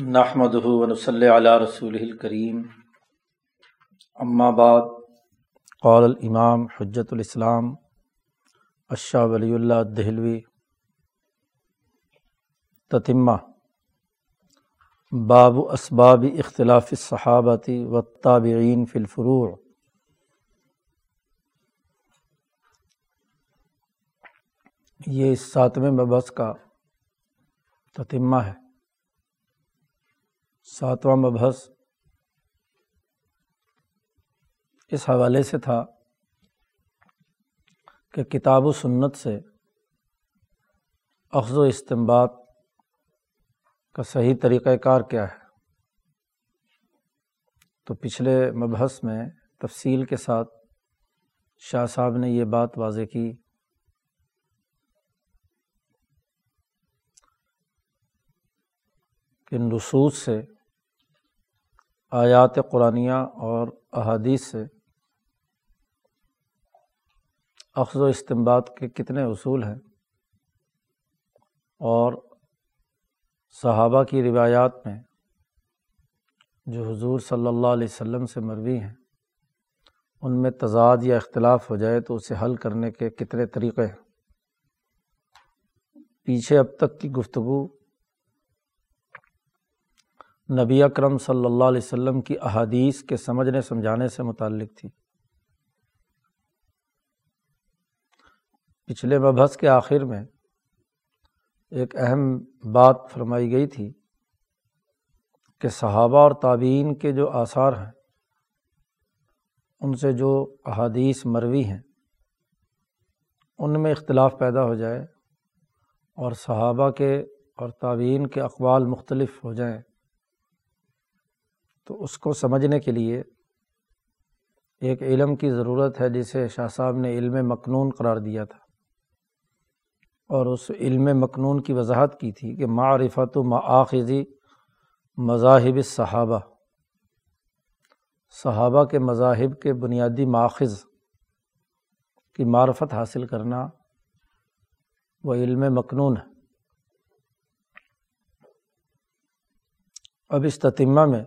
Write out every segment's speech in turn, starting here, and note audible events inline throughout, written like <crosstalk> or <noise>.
نحمد ونصلی علی رسول الکریم اما بعد، قال الامام حجت الاسلام اشہ ولی اللہ دہلوی تتمہ، باب اسباب اختلاف صحابتی و تابعین فی الفروع. یہ اس ساتویں مبحث کا تتمہ ہے۔ ساتواں مبحث اس حوالے سے تھا کہ کتاب و سنت سے اخذ و استمباد کا صحیح طریقۂ کار کیا ہے۔ تو پچھلے مبحث میں تفصیل کے ساتھ شاہ صاحب نے یہ بات واضح کی کہ نصوص سے آیات قرآن اور احادیث سے اخذ و استمباد کے کتنے اصول ہیں اور صحابہ کی روایات میں جو حضور صلی اللہ علیہ وسلم سے مروی ہیں، ان میں تضاد یا اختلاف ہو جائے تو اسے حل کرنے کے کتنے طریقے ہیں۔ پیچھے اب تک کی گفتگو نبی اکرم صلی اللہ علیہ وسلم کی احادیث کے سمجھنے سمجھانے سے متعلق تھی۔ پچھلے مبحث کے آخر میں ایک اہم بات فرمائی گئی تھی کہ صحابہ اور تعبین کے جو آثار ہیں، ان سے جو احادیث مروی ہیں، ان میں اختلاف پیدا ہو جائے اور صحابہ کے اور تعبین کے اقوال مختلف ہو جائیں۔ تو اس کو سمجھنے کے لیے ایک علم کی ضرورت ہے جسے شاہ صاحب نے علم مقنون قرار دیا تھا۔ اور اس علم مقنون کی وضاحت کی تھی کہ معرفت و معاخذی مذاہب صحابہ صحابہ کے مذاہب کے بنیادی ماخذ کی معرفت حاصل کرنا وہ علم مقنون ہے۔ اب اس تتمہ میں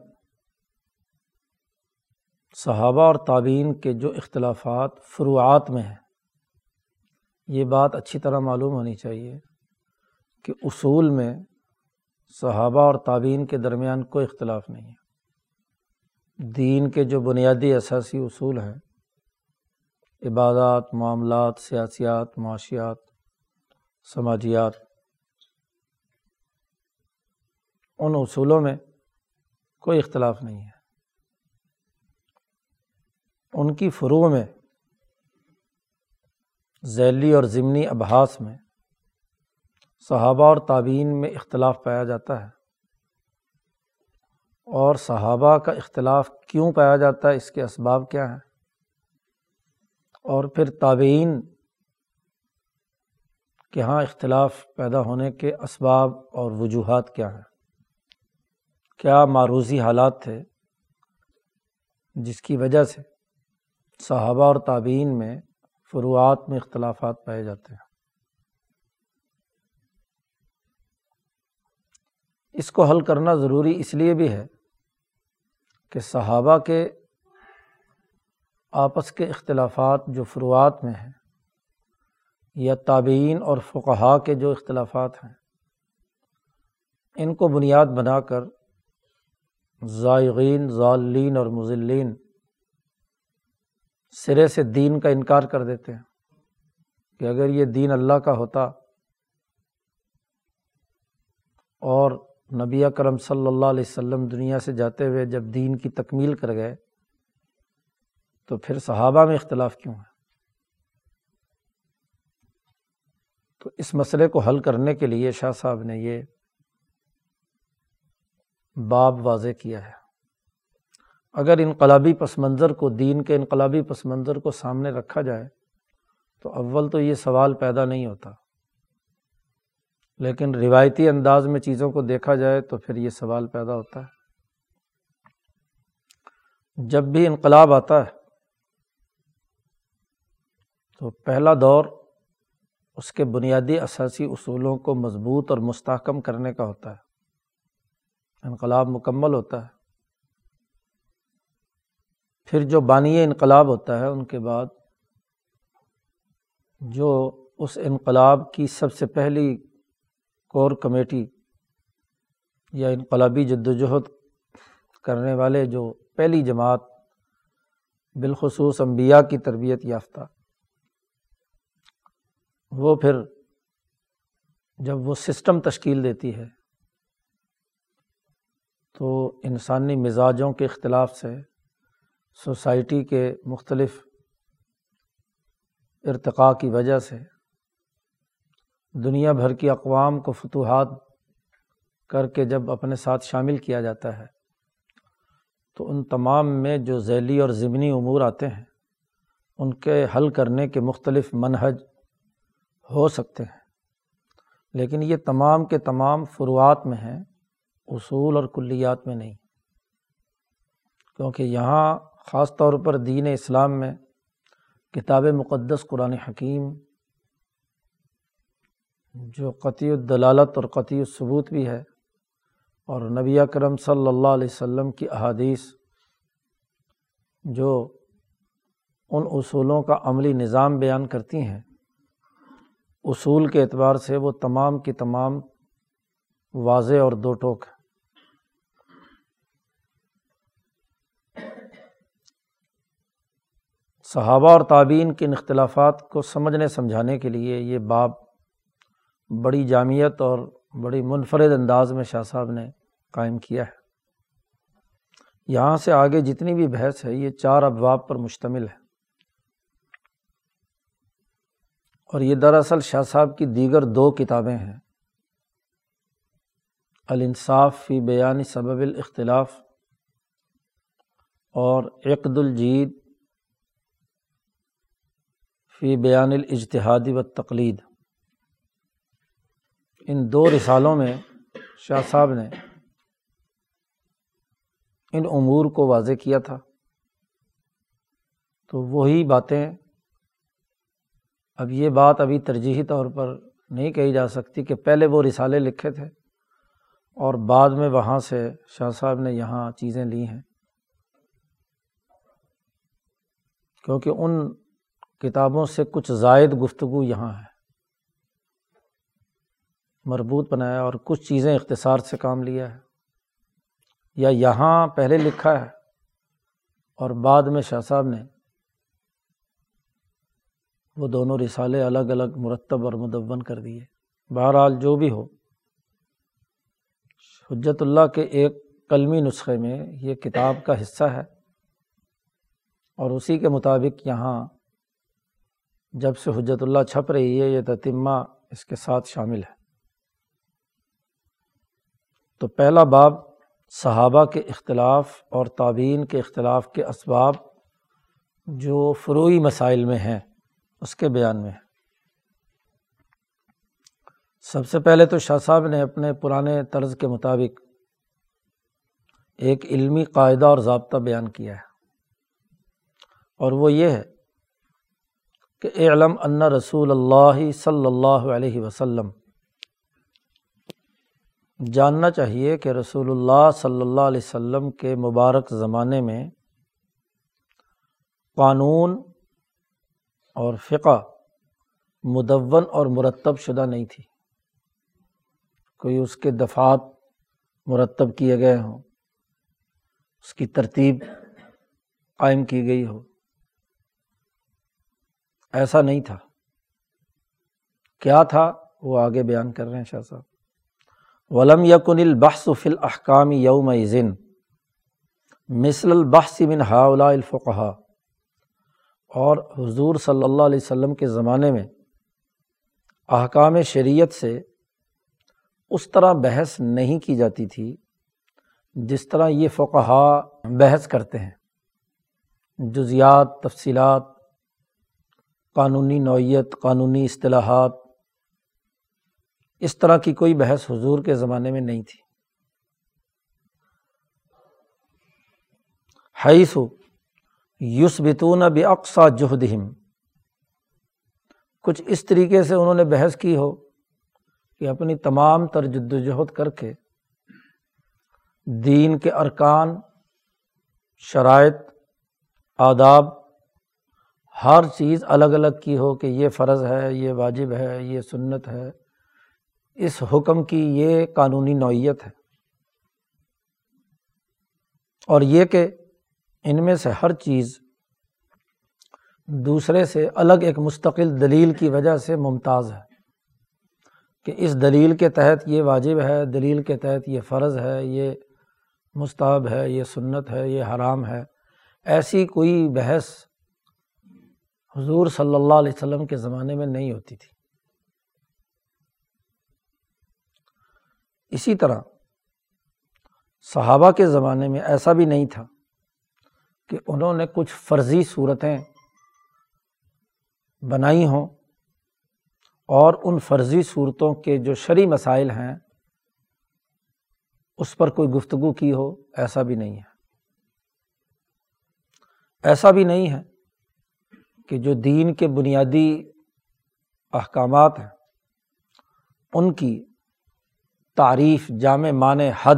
صحابہ اور تعبین کے جو اختلافات فروعات میں ہیں، یہ بات اچھی طرح معلوم ہونی چاہیے کہ اصول میں صحابہ اور تعبین کے درمیان کوئی اختلاف نہیں ہے۔ دین کے جو بنیادی اثاثی اصول ہیں، عبادات، معاملات، سیاسیات، معاشیات، سماجیات، ان اصولوں میں کوئی اختلاف نہیں ہے۔ ان کی فروغ میں، ذیلی اور ضمنی ابحاس میں صحابہ اور تعبین میں اختلاف پایا جاتا ہے۔ اور صحابہ کا اختلاف کیوں پایا جاتا ہے، اس کے اسباب کیا ہیں؟ اور پھر تعبین کے یہاں اختلاف پیدا ہونے کے اسباب اور وجوہات کیا ہیں؟ کیا معروضی حالات تھے جس کی وجہ سے صحابہ اور تعبین میں فروعات میں اختلافات پائے جاتے ہیں۔ اس کو حل کرنا ضروری اس لیے بھی ہے کہ صحابہ کے آپس کے اختلافات جو فروعات میں ہیں یا تابعین اور فقہا کے جو اختلافات ہیں، ان کو بنیاد بنا کر ذائغین ضالین اور مزلین سرے سے دین کا انکار کر دیتے ہیں کہ اگر یہ دین اللہ کا ہوتا اور نبی کرم صلی اللہ علیہ وسلم دنیا سے جاتے ہوئے جب دین کی تکمیل کر گئے، تو پھر صحابہ میں اختلاف کیوں ہے؟ تو اس مسئلے کو حل کرنے کے لیے شاہ صاحب نے یہ باب واضح کیا ہے۔ اگر انقلابی پس منظر کو دین کے انقلابی پس منظر کو سامنے رکھا جائے، تو اول تو یہ سوال پیدا نہیں ہوتا۔ لیکن روایتی انداز میں چیزوں کو دیکھا جائے تو پھر یہ سوال پیدا ہوتا ہے۔ جب بھی انقلاب آتا ہے، تو پہلا دور اس کے بنیادی اثاثی اصولوں کو مضبوط اور مستحکم کرنے کا ہوتا ہے۔ انقلاب مکمل ہوتا ہے۔ پھر جو بانی انقلاب ہوتا ہے ان کے بعد، جو اس انقلاب کی سب سے پہلی کور کمیٹی یا انقلابی جد وجہد کرنے والے جو پہلی جماعت بالخصوص انبیاء کی تربیت یافتہ، وہ پھر جب وہ سسٹم تشکیل دیتی ہے تو انسانی مزاجوں کے اختلاف سے سوسائٹی کے مختلف ارتقاء کی وجہ سے دنیا بھر کی اقوام کو فتوحات کر کے جب اپنے ساتھ شامل کیا جاتا ہے، تو ان تمام میں جو ذیلی اور ضمنی امور آتے ہیں، ان کے حل کرنے کے مختلف منہج ہو سکتے ہیں۔ لیکن یہ تمام کے تمام فروعات میں ہیں، اصول اور کلیات میں نہیں۔ کیونکہ یہاں خاص طور پر دین اسلام میں، کتاب مقدس قرآن حکیم، جو قطعی الدلالت اور قطعی الثبوت بھی ہے، اور نبی کرم صلی اللہ علیہ وسلم کی احادیث، جو ان اصولوں کا عملی نظام بیان کرتی ہیں۔ اصول کے اعتبار سے وہ تمام کی تمام واضح اور دو ٹوک ہیں۔ صحابہ اور تعبین کے اختلافات کو سمجھنے، سمجھانے کے لیے یہ باب بڑی جامعت اور بڑی منفرد انداز میں شاہ صاحب نے قائم کیا ہے۔ یہاں سے آگے جتنی بھی بحث ہے، یہ چار ابواب پر مشتمل ہے۔ اور یہ دراصل شاہ صاحب کی دیگر دو کتابیں ہیں۔ الانصاف فی بیانی سبب الاختلاف اور عقد الجید فی بیان الاجتہادی و تقلید۔ ان دو رسالوں میں شاہ صاحب نے ان امور کو واضح کیا تھا۔ تو وہی باتیں اب یہ بات ابھی ترجیحی طور پر نہیں کہی جا سکتی کہ پہلے وہ رسالے لکھے تھے اور بعد میں وہاں سے شاہ صاحب نے یہاں چیزیں لی ہیں۔ کیونکہ ان کتابوں سے کچھ زائد گفتگو یہاں ہے۔ مربوط بنایا اور کچھ چیزیں اختصار سے کام لیا ہے۔ یا یہاں پہلے لکھا ہے اور بعد میں شاہ صاحب نے وہ دونوں رسالے الگ الگ مرتب اور مدون کر دیے۔ بہرحال جو بھی ہو، حجت اللہ کے ایک قلمی نسخے میں یہ کتاب کا حصہ ہے اور اسی کے مطابق یہاں جب سے حجت اللہ چھپ رہی ہے، یہ تتمہ اس کے ساتھ شامل ہے۔ تو پہلا باب، صحابہ کے اختلاف اور تعبین کے اختلاف کے اسباب جو فروئی مسائل میں ہیں، اس کے بیان میں۔ سب سے پہلے تو شاہ صاحب نے اپنے پرانے طرز کے مطابق ایک علمی قاعدہ اور ضابطہ بیان کیا ہے۔ اور وہ یہ ہے کہ علم ان رسول اللہ صلی اللہ علیہ وسلم، جاننا چاہیے کہ رسول اللہ صلی اللہ علیہ وسلم کے مبارک زمانے میں قانون اور فقہ مدون اور مرتب شدہ نہیں تھی۔ کوئی اس کے دفات مرتب کیے گئے ہوں، اس کی ترتیب قائم کی گئی ہو۔ ایسا نہیں تھا۔ کیا تھا؟ وہ آگے بیان کر رہے ہیں شاہ صاحب۔ ولم یقن البحث فی الاحکام یوم ذن مثل البحث من ہاؤلا الفقہ اور حضور صلی اللہ علیہ وسلم کے زمانے میں احکام شریعت سے اس طرح بحث نہیں کی جاتی تھی جس طرح یہ فقہ بحث کرتے ہیں۔ جزیات، تفصیلات قانونی نوعیت، قانونی اصطلاحات، اس طرح کی کوئی بحث حضور کے زمانے میں نہیں تھی۔ حیث یوس بتون اب اقسا جہدہم، کچھ اس طریقے سے انہوں نے بحث کی ہو کہ اپنی تمام تر جد و جہد کر کے دین کے ارکان، شرائط، آداب ہر چیز الگ الگ کی ہو کہ یہ فرض ہے، یہ واجب ہے، یہ سنت ہے۔ اس حکم کی یہ قانونی نوعیت ہے۔ اور یہ کہ ان میں سے ہر چیز دوسرے سے الگ ایک مستقل دلیل کی وجہ سے ممتاز ہے۔ کہ اس دلیل کے تحت یہ واجب ہے، دلیل کے تحت یہ فرض ہے، یہ مستحب ہے، یہ سنت ہے، یہ حرام ہے۔ ایسی کوئی بحث حضور صلی اللہ علیہ وسلم کے زمانے میں نہیں ہوتی تھی۔ اسی طرح صحابہ کے زمانے میں ایسا بھی نہیں تھا کہ انہوں نے کچھ فرضی صورتیں بنائی ہوں اور ان فرضی صورتوں کے جو شرعی مسائل ہیں اس پر کوئی گفتگو کی ہو، ایسا بھی نہیں ہے۔ ایسا بھی نہیں ہے کہ جو دین کے بنیادی احکامات ہیں، ان کی تعریف جامع مان حد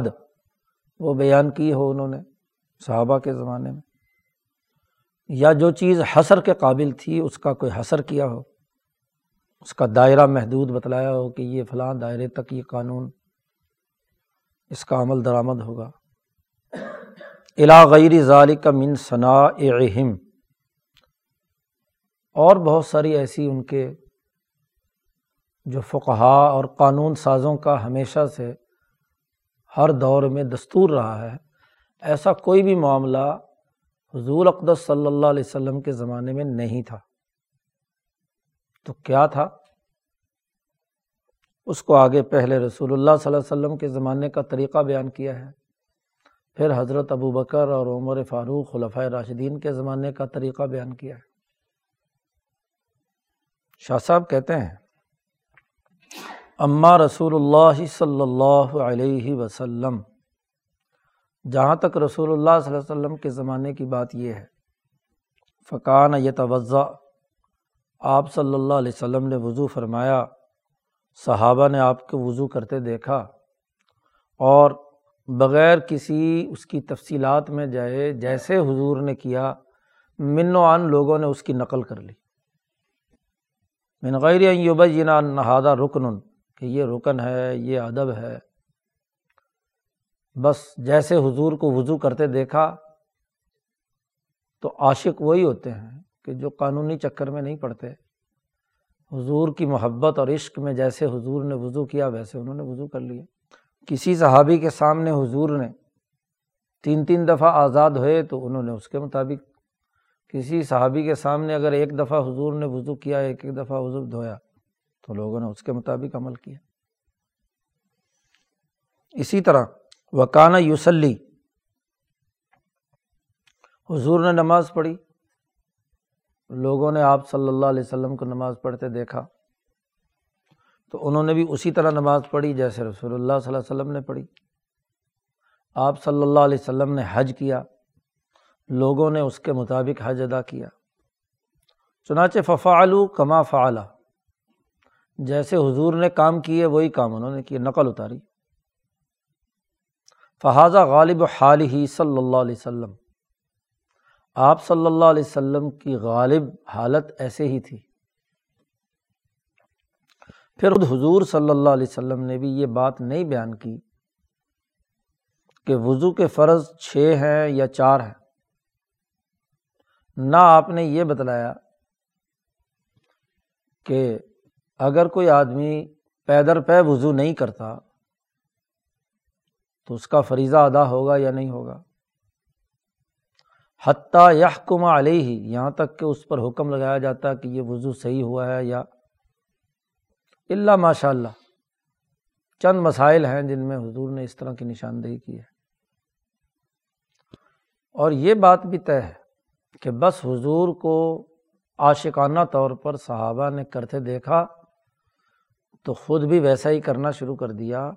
وہ بیان کی ہو انہوں نے صحابہ کے زمانے میں۔ یا جو چیز حسر کے قابل تھی، اس کا کوئی حسر کیا ہو، اس کا دائرہ محدود بتلایا ہو کہ یہ فلاں دائرے تک یہ قانون، اس کا عمل درآمد ہوگا۔ الا غیر ذالک من ثناء اہم اور بہت ساری ایسی ان کے جو فقہا اور قانون سازوں کا ہمیشہ سے ہر دور میں دستور رہا ہے، ایسا کوئی بھی معاملہ حضور اقدس صلی اللہ علیہ وسلم کے زمانے میں نہیں تھا۔ تو کیا تھا؟ اس کو آگے پہلے رسول اللہ صلی اللہ علیہ وسلم کے زمانے کا طریقہ بیان کیا ہے۔ پھر حضرت ابو بکر اور عمر فاروق خلفۂ راشدین کے زمانے کا طریقہ بیان کیا ہے۔ شاہ صاحب کہتے ہیں اماں رسول اللہ صلی اللہ علیہ وسلم، جہاں تک رسول اللہ صلی اللہ علیہ وسلم کے زمانے کی بات یہ ہے فقان یہ آپ صلی اللہ علیہ وسلم نے وضو فرمایا، صحابہ نے آپ کو وضو کرتے دیکھا، اور بغیر کسی اس کی تفصیلات میں جائے، جیسے حضور نے کیا من و عن لوگوں نے اس کی نقل کر لی۔ من غیر یوبینا نہادہ رکن، کہ یہ رکن ہے، یہ ادب ہے۔ بس جیسے حضور کو وضو کرتے دیکھا، تو عاشق وہی ہوتے ہیں کہ جو قانونی چکر میں نہیں پڑتے۔ حضور کی محبت اور عشق میں جیسے حضور نے وضو کیا، ویسے انہوں نے وضو کر لیا۔ کسی صحابی کے سامنے حضور نے تین تین دفعہ آزاد ہوئے تو انہوں نے اس کے مطابق کسی صحابی کے سامنے اگر ایک دفعہ حضور نے وضو کیا، ایک ایک دفعہ حضور دھویا، تو لوگوں نے اس کے مطابق عمل کیا۔ اسی طرح وکانہ یوسلی حضور نے نماز پڑھی۔ لوگوں نے آپ صلی اللہ علیہ وسلم کو نماز پڑھتے دیکھا۔ تو انہوں نے بھی اسی طرح نماز پڑھی جیسے رسول اللہ صلی اللہ علیہ وسلم نے پڑھی۔ آپ صلی اللہ علیہ وسلم نے حج کیا۔ لوگوں نے اس کے مطابق حج ادا کیا۔ چنانچہ ففعلو کما فعلا۔ جیسے حضور نے کام کیے، وہی کام انہوں نے کیے، نقل اتاری۔ فہذا غالب حال ہی صلی اللہ علیہ وسلم۔ آپ صلی اللہ علیہ وسلم کی غالب حالت ایسے ہی تھی۔ پھر خود حضور صلی اللہ علیہ وسلم نے بھی یہ بات نہیں بیان کی کہ وضو کے فرض چھ ہیں یا چار ہیں۔ نہ آپ نے یہ بتلایا کہ اگر کوئی آدمی پیدر پے وضو نہیں کرتا تو اس کا فریضہ ادا ہوگا یا نہیں ہوگا؟ حتیٰ یحکم علیہ ہی یہاں تک کہ اس پر حکم لگایا جاتا کہ یہ وضو صحیح ہوا ہے یا اللہ ماشاء اللہ چند مسائل ہیں جن میں حضور نے اس طرح کی نشاندہی کی ہے۔ اور یہ بات بھی طے ہے کہ بس حضور کو عاشقانہ طور پر صحابہ نے کرتے دیکھا تو خود بھی ویسا ہی کرنا شروع کر دیا۔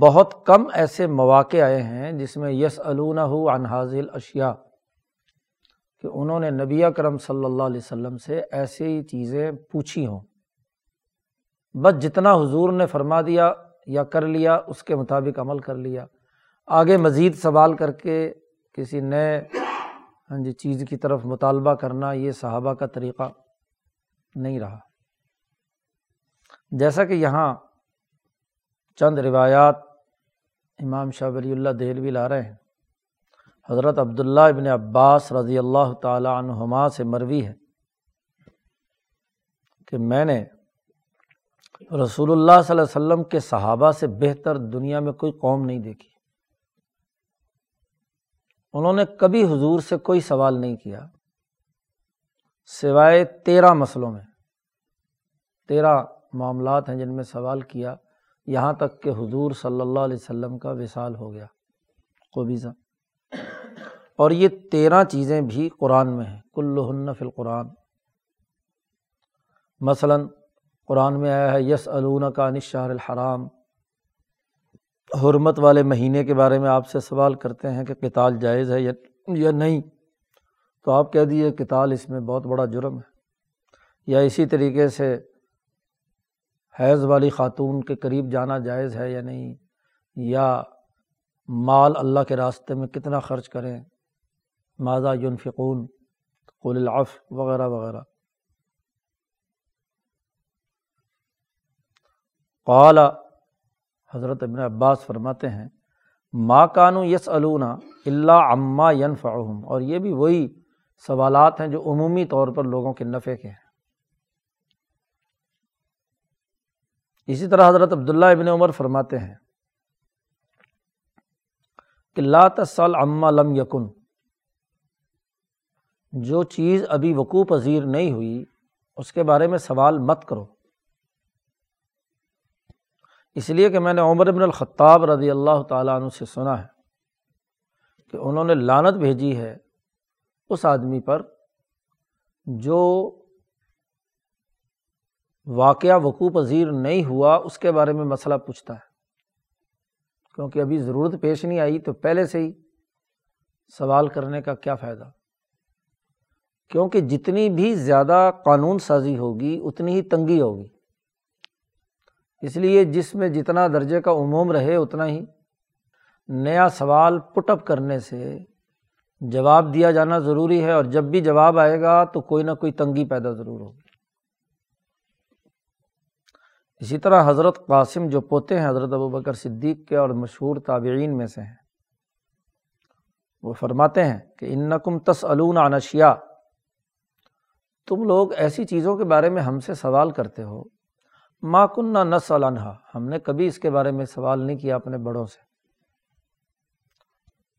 بہت کم ایسے مواقع آئے ہیں جس میں یس علون حاضل اشیا کہ انہوں نے نبی کرم صلی اللہ علیہ وسلم سے ایسی چیزیں پوچھی ہوں۔ بس جتنا حضور نے فرما دیا یا کر لیا، اس کے مطابق عمل کر لیا۔ آگے مزید سوال کر کے کسی نئے ہاں جی چیز کی طرف مطالبہ کرنا یہ صحابہ کا طریقہ نہیں رہا۔ جیسا کہ یہاں چند روایات امام شاہ ولی اللہ دہلوی لا رہے ہیں۔ حضرت عبداللہ ابن عباس رضی اللہ تعالیٰ عنہما سے مروی ہے کہ میں نے رسول اللہ صلی اللہ علیہ وسلم کے صحابہ سے بہتر دنیا میں کوئی قوم نہیں دیکھی۔ انہوں نے کبھی حضور سے کوئی سوال نہیں کیا سوائے تیرہ مسئلوں میں۔ تیرہ معاملات ہیں جن میں سوال کیا، یہاں تک کہ حضور صلی اللہ علیہ وسلم کا وصال ہو گیا قبیضہ۔ اور یہ تیرہ چیزیں بھی قرآن میں ہیں۔ کل فی القرآن۔ مثلاً قرآن میں آیا ہے یس علون کا نشار الحرام۔ حرمت والے مہینے کے بارے میں آپ سے سوال کرتے ہیں کہ کتال جائز ہے یا نہیں، تو آپ کہہ دیے کتال اس میں بہت بڑا جرم ہے۔ یا اسی طریقے سے حیض والی خاتون کے قریب جانا جائز ہے یا نہیں؟ یا مال اللہ کے راستے میں کتنا خرچ کریں؟ ماضا یونفقون قل العف وغیرہ وغیرہ۔ قال حضرت ابن عباس فرماتے ہیں ماں کانو یس علونا اللہ عما ینفعہم. اور یہ بھی وہی سوالات ہیں جو عمومی طور پر لوگوں کے نفع کے ہیں۔ اسی طرح حضرت عبداللہ ابن عمر فرماتے ہیں کہ لا تسل عما لم یکن۔ جو چیز ابھی وقوع پذیر نہیں ہوئی، اس کے بارے میں سوال مت کرو۔ اس لیے کہ میں نے عمر ابن الخطاب رضی اللہ تعالیٰ عنہ سے سنا ہے کہ انہوں نے لانت بھیجی ہے اس آدمی پر جو واقعہ وقوع پذیر نہیں ہوا، اس کے بارے میں مسئلہ پوچھتا ہے۔ کیونکہ ابھی ضرورت پیش نہیں آئی تو پہلے سے ہی سوال کرنے کا کیا فائدہ؟ کیونکہ جتنی بھی زیادہ قانون سازی ہوگی، اتنی ہی تنگی ہوگی۔ اس لیے جس میں جتنا درجے کا عموم رہے اتنا ہی نیا سوال پٹ اپ کرنے سے جواب دیا جانا ضروری ہے اور جب بھی جواب آئے گا تو کوئی نہ کوئی تنگی پیدا ضرور ہوگی۔ اسی طرح حضرت قاسم جو پوتے ہیں، حضرت ابو بکر صدیق کے اور مشہور تابعین میں سے ہیں، وہ فرماتے ہیں کہ ان نقم تس عنشیا تم لوگ ایسی چیزوں کے بارے میں ہم سے سوال کرتے ہو ماں کن نہ نس ہم نے کبھی اس کے بارے میں سوال نہیں کیا اپنے بڑوں سے۔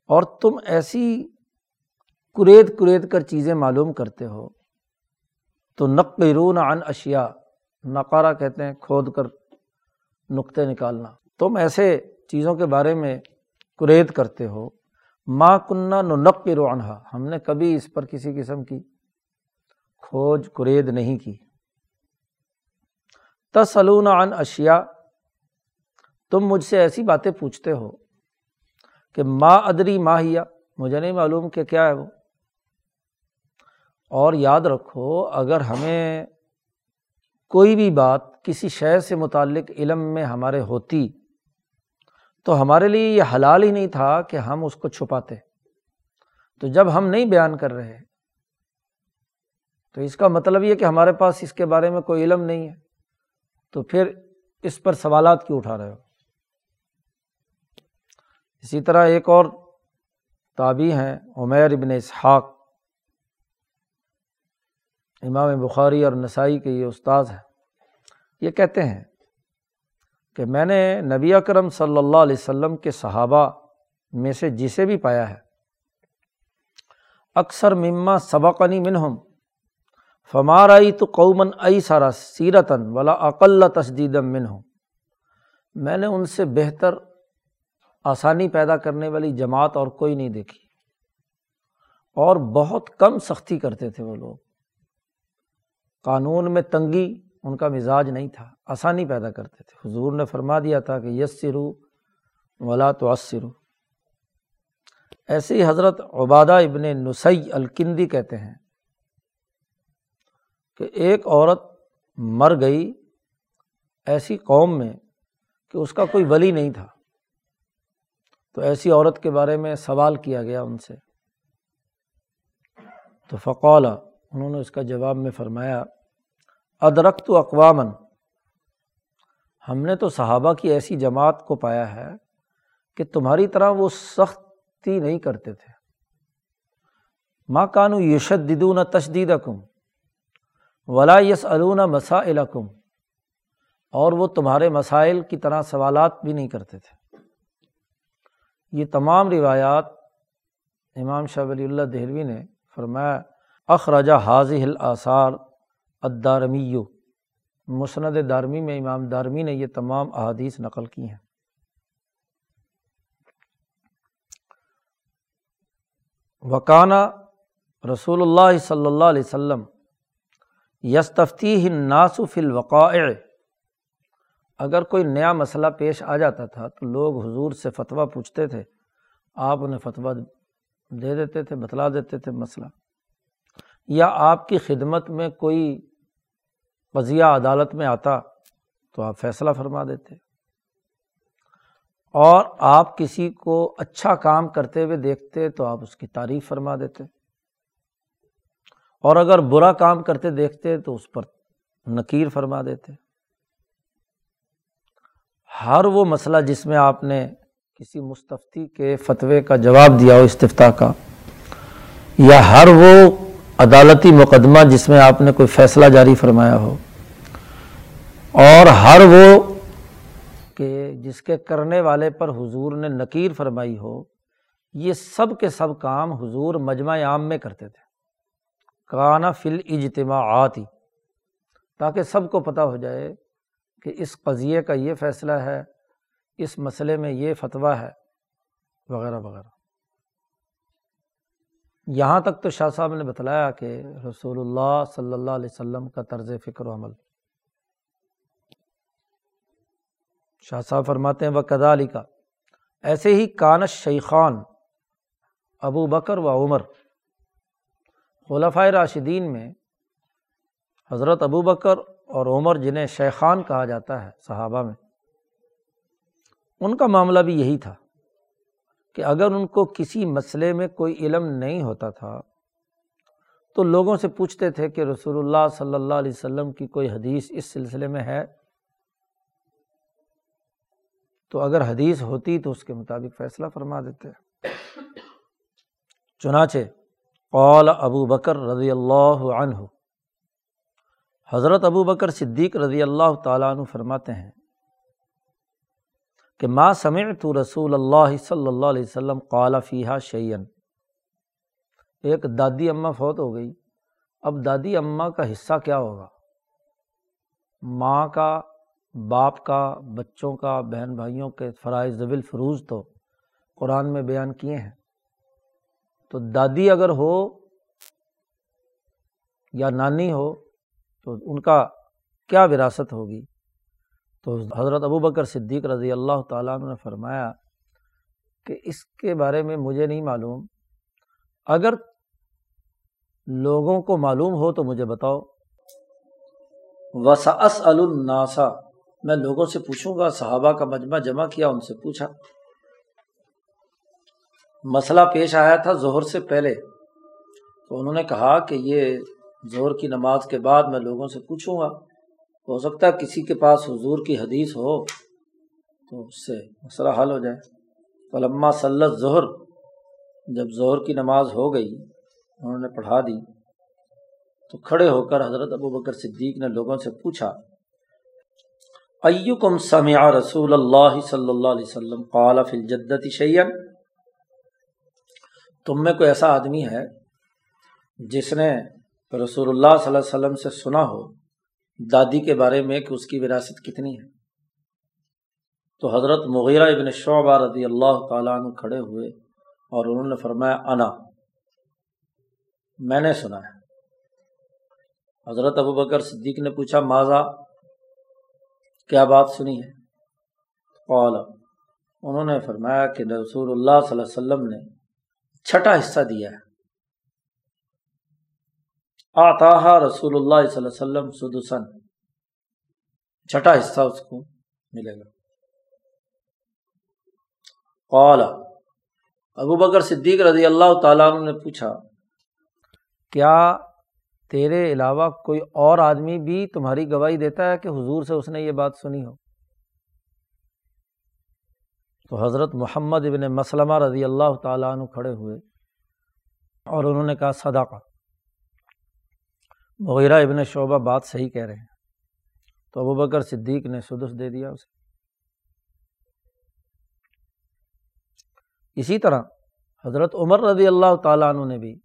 اور تم ایسی کرید کرید کر چیزیں معلوم کرتے ہو۔ تو نقرون عن اشیا نقارہ کہتے ہیں کھود کر نقطے نکالنا۔ تم ایسے چیزوں کے بارے میں کرید کرتے ہو۔ ماں کنہ نقر عنہا ہم نے کبھی اس پر کسی قسم کی کھوج کرید نہیں کی۔ تسلون عن اشیا تم مجھ سے ایسی باتیں پوچھتے ہو کہ ماں ادری ماہیا مجھے نہیں معلوم کہ کیا ہے وہ۔ اور یاد رکھو، اگر ہمیں کوئی بھی بات کسی شے سے متعلق علم میں ہمارے ہوتی، تو ہمارے لیے یہ حلال ہی نہیں تھا کہ ہم اس کو چھپاتے۔ تو جب ہم نہیں بیان کر رہے، تو اس کا مطلب یہ کہ ہمارے پاس اس کے بارے میں کوئی علم نہیں ہے۔ تو پھر اس پر سوالات کیوں اٹھا رہے ہو؟ اسی طرح ایک اور تابی ہیں، عمیر ابن اسحاق۔ امام بخاری اور نسائی کے یہ استاذ ہیں۔ یہ کہتے ہیں کہ میں نے نبی اکرم صلی اللہ علیہ وسلم کے صحابہ میں سے جسے بھی پایا ہے، اکثر مما سبقنی منہم۔ فمار آئی تو قومن ائی سارا سیرتاً ولا اقل تشدید من ہوں میں نے ان سے بہتر آسانی پیدا کرنے والی جماعت اور کوئی نہیں دیکھی اور بہت کم سختی کرتے تھے وہ لوگ۔ قانون میں تنگی ان کا مزاج نہیں تھا، آسانی پیدا کرتے تھے۔ حضور نے فرما دیا تھا کہ یس سرو ولا تو اسرو ایسے ہی حضرت عبادہ ابن نسئی الکندی کہتے ہیں کہ ایک عورت مر گئی ایسی قوم میں کہ اس کا کوئی ولی نہیں تھا۔ تو ایسی عورت کے بارے میں سوال کیا گیا ان سے۔ تو فقول انہوں نے اس کا جواب میں فرمایا ادرک تو اقوامن ہم نے تو صحابہ کی ایسی جماعت کو پایا ہے کہ تمہاری طرح وہ سختی نہیں کرتے تھے۔ ماں کانو یشد نہ تشدید کم ولا یس علون مسائل کم اور وہ تمہارے مسائل کی طرح سوالات بھی نہیں کرتے تھے۔ یہ تمام روایات امام شاہ ولی اللہ دہلوی نے فرمایا اخراجہ حاضی الآثار ادارمیو مسند دارمی میں امام دارمی نے یہ تمام احادیث نقل کی ہیں۔ وکانہ رسول اللہ صلی اللہ علیہ وسلم یستفتی ناسف الوقائع۔ اگر کوئی نیا مسئلہ پیش آ جاتا تھا تو لوگ حضور سے فتویٰ پوچھتے تھے، آپ انہیں فتویٰ دے دیتے تھے، بتلا دیتے تھے مسئلہ۔ یا آپ کی خدمت میں کوئی قضیہ عدالت میں آتا تو آپ فیصلہ فرما دیتے۔ اور آپ کسی کو اچھا کام کرتے ہوئے دیکھتے تو آپ اس کی تعریف فرما دیتے۔ اور اگر برا کام کرتے دیکھتے تو اس پر نکیر فرما دیتے۔ ہر وہ مسئلہ جس میں آپ نے کسی مستفتی کے فتوے کا جواب دیا ہو استفتا کا، یا ہر وہ عدالتی مقدمہ جس میں آپ نے کوئی فیصلہ جاری فرمایا ہو، اور ہر وہ کہ جس کے کرنے والے پر حضور نے نکیر فرمائی ہو، یہ سب کے سب کام حضور مجمع عام میں کرتے تھے۔ کانا فل اجتماعات تاکہ سب کو پتہ ہو جائے کہ اس قضیے کا یہ فیصلہ ہے، اس مسئلے میں یہ فتویٰ ہے، وغیرہ وغیرہ۔ یہاں تک تو شاہ صاحب نے بتلایا کہ رسول اللہ صلی اللہ علیہ وسلم کا طرز فکر و عمل۔ شاہ صاحب فرماتے ہیں وہ کدا علی کا ایسے ہی کانش شیخان ابو بکر و عمر خلفۂ راشدین میں حضرت ابو بکر اور عمر جنہیں شیخان کہا جاتا ہے صحابہ میں، ان کا معاملہ بھی یہی تھا کہ اگر ان کو کسی مسئلے میں کوئی علم نہیں ہوتا تھا، تو لوگوں سے پوچھتے تھے کہ رسول اللہ صلی اللہ علیہ وسلم کی کوئی حدیث اس سلسلے میں ہے؟ تو اگر حدیث ہوتی تو اس کے مطابق فیصلہ فرما دیتے۔ چنانچہ قول ابو بکر رضی اللہ عنہ۔ حضرت ابو بکر صدیق رضی اللہ تعالیٰ عنہ فرماتے ہیں کہ ماں سمعت رسول اللہ صلی اللہ علیہ وسلم قال فیحہ شعین ایک دادی اماں فوت ہو گئی۔ اب دادی اماں کا حصہ کیا ہوگا؟ ماں کا، باپ کا، بچوں کا، بہن بھائیوں کے فرائض زبل فروز تو قرآن میں بیان کیے ہیں۔ تو دادی اگر ہو یا نانی ہو تو ان کا کیا وراثت ہوگی؟ تو حضرت ابو بکر صدیق رضی اللہ تعالیٰ عنہ نے فرمایا کہ اس کے بارے میں مجھے نہیں معلوم۔ اگر لوگوں کو معلوم ہو تو مجھے بتاؤ۔ وساس الناسا میں لوگوں سے پوچھوں گا، صحابہ کا مجمع جمع کیا، ان سے پوچھا۔ مسئلہ پیش آیا تھا ظہر سے پہلے۔ تو انہوں نے کہا کہ یہ زہر کی نماز کے بعد میں لوگوں سے پوچھوں گا، ہو سکتا ہے کسی کے پاس حضور کی حدیث ہو تو اس سے مسئلہ حل ہو جائے۔ فلما سلط ظہر، جب ظہر کی نماز ہو گئی، انہوں نے پڑھا دی۔ تو کھڑے ہو کر حضرت ابو بکر صدیق نے لوگوں سے پوچھا، ایکم سمع رسول اللہ صلی اللہ علیہ وسلم قال فی الجدت شیئن تم میں کوئی ایسا آدمی ہے جس نے رسول اللہ صلی اللہ علیہ وسلم سے سنا ہو دادی کے بارے میں کہ اس کی وراثت کتنی ہے؟ تو حضرت مغیرہ ابن شعبہ رضی اللہ تعالیٰ عنہ کھڑے ہوئے اور انہوں نے فرمایا، انا، میں نے سنا ہے۔ حضرت ابو بکر صدیق نے پوچھا ماضا کیا بات سنی ہے قال، انہوں نے فرمایا کہ رسول اللہ صلی اللہ علیہ وسلم نے چھٹا حصہ دیا ہے۔ آتا رسول اللہ صلی اللہ علیہ وسلم سدسن چھٹا حصہ اس کو ملے گا۔ قال، ابو بکر صدیق رضی اللہ تعالیٰ عنہ نے پوچھا، کیا تیرے علاوہ کوئی اور آدمی بھی تمہاری گواہی دیتا ہے کہ حضور سے اس نے یہ بات سنی ہو؟ تو حضرت محمد ابن مسلمہ رضی اللہ تعالیٰ عنہ کھڑے ہوئے اور انہوں نے کہا، صدقہ۔ مغیرہ ابن شعبہ بات صحیح کہہ رہے ہیں۔ تو ابو بکر صدیق نے سدس دے دیا اسے۔ اسی طرح حضرت عمر رضی اللہ تعالیٰ عنہ نے بھی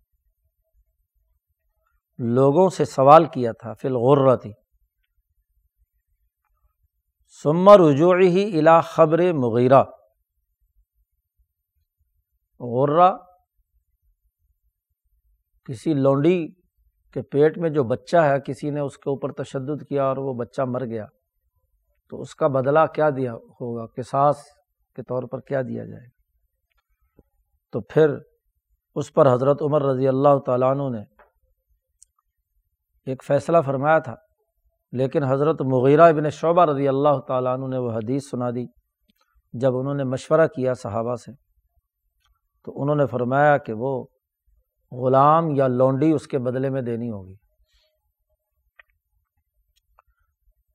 لوگوں سے سوال کیا تھا، فی الغرہ تھی سمر رجوع ہی الا خبر مغیرہ۔ غرہ، کسی لونڈی کے پیٹ میں جو بچہ ہے، کسی نے اس کے اوپر تشدد کیا اور وہ بچہ مر گیا، تو اس کا بدلہ کیا دیا ہوگا؟ کساس کے طور پر کیا دیا جائے تو پھر اس پر حضرت عمر رضی اللہ تعالیٰ عنہ نے ایک فیصلہ فرمایا تھا، لیکن حضرت مغیرہ ابن شعبہ رضی اللہ تعالیٰ عنہ نے وہ حدیث سنا دی، جب انہوں نے مشورہ کیا صحابہ سے۔ تو انہوں نے فرمایا کہ وہ غلام یا لونڈی اس کے بدلے میں دینی ہوگی۔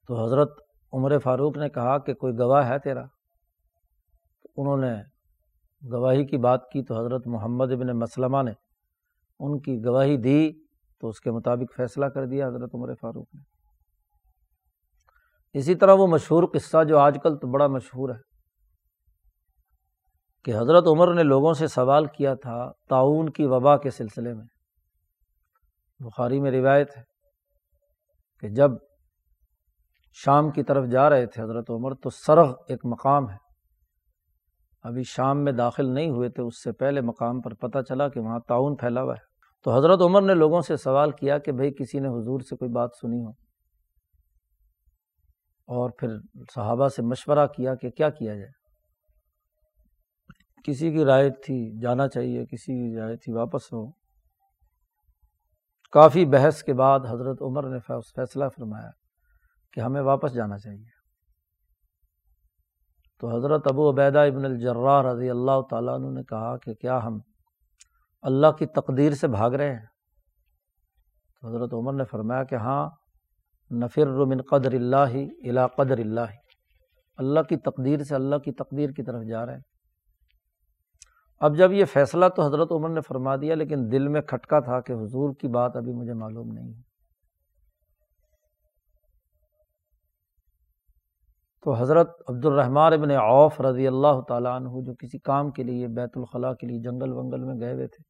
تو حضرت عمر فاروق نے کہا کہ کوئی گواہ ہے تیرا؟ تو انہوں نے گواہی کی بات کی تو حضرت محمد ابن مسلمہ نے ان کی گواہی دی تو اس کے مطابق فیصلہ کر دیا حضرت عمر فاروق نے۔ اسی طرح وہ مشہور قصہ جو آج کل تو بڑا مشہور ہے۔ کہ حضرت عمر نے لوگوں سے سوال کیا تھا تعاون کی وبا کے سلسلے میں۔ بخاری میں روایت ہے کہ جب شام کی طرف جا رہے تھے حضرت عمر تو سرغ ایک مقام ہے۔ ابھی شام میں داخل نہیں ہوئے تھے اس سے پہلے مقام پر پتہ چلا کہ وہاں تعاون پھیلا ہوا ہے۔ تو حضرت عمر نے لوگوں سے سوال کیا کہ بھائی کسی نے حضور سے کوئی بات سنی ہو؟ اور پھر صحابہ سے مشورہ کیا کہ کیا کیا جائے؟ کسی کی رائے تھی، جانا چاہیے، کسی کی رائے تھی، واپس ہو۔ کافی بحث کے بعد حضرت عمر نے فیصلہ فرمایا کہ ہمیں واپس جانا چاہیے۔ تو حضرت ابو عبیدہ ابن الجرا رضی اللہ تعالیٰ عنہ نے کہا کہ کیا ہم اللہ کی تقدیر سے بھاگ رہے ہیں؟ تو حضرت عمر نے فرمایا کہ ہاں نفر من قدر اللہ الا قدر اللہ۔ اللہ کی تقدیر سے اللہ کی تقدیر کی طرف جا رہے ہیں۔ اب جب یہ فیصلہ تو حضرت عمر نے فرما دیا، لیکن دل میں کھٹکا تھا کہ حضور کی بات ابھی مجھے معلوم نہیں ہے۔ تو حضرت عبد الرحمٰن ابن عوف رضی اللہ تعالیٰ عنہ جو کسی کام کے لیے، بیت الخلاء کے لیے جنگل ونگل میں گئے ہوئے تھے،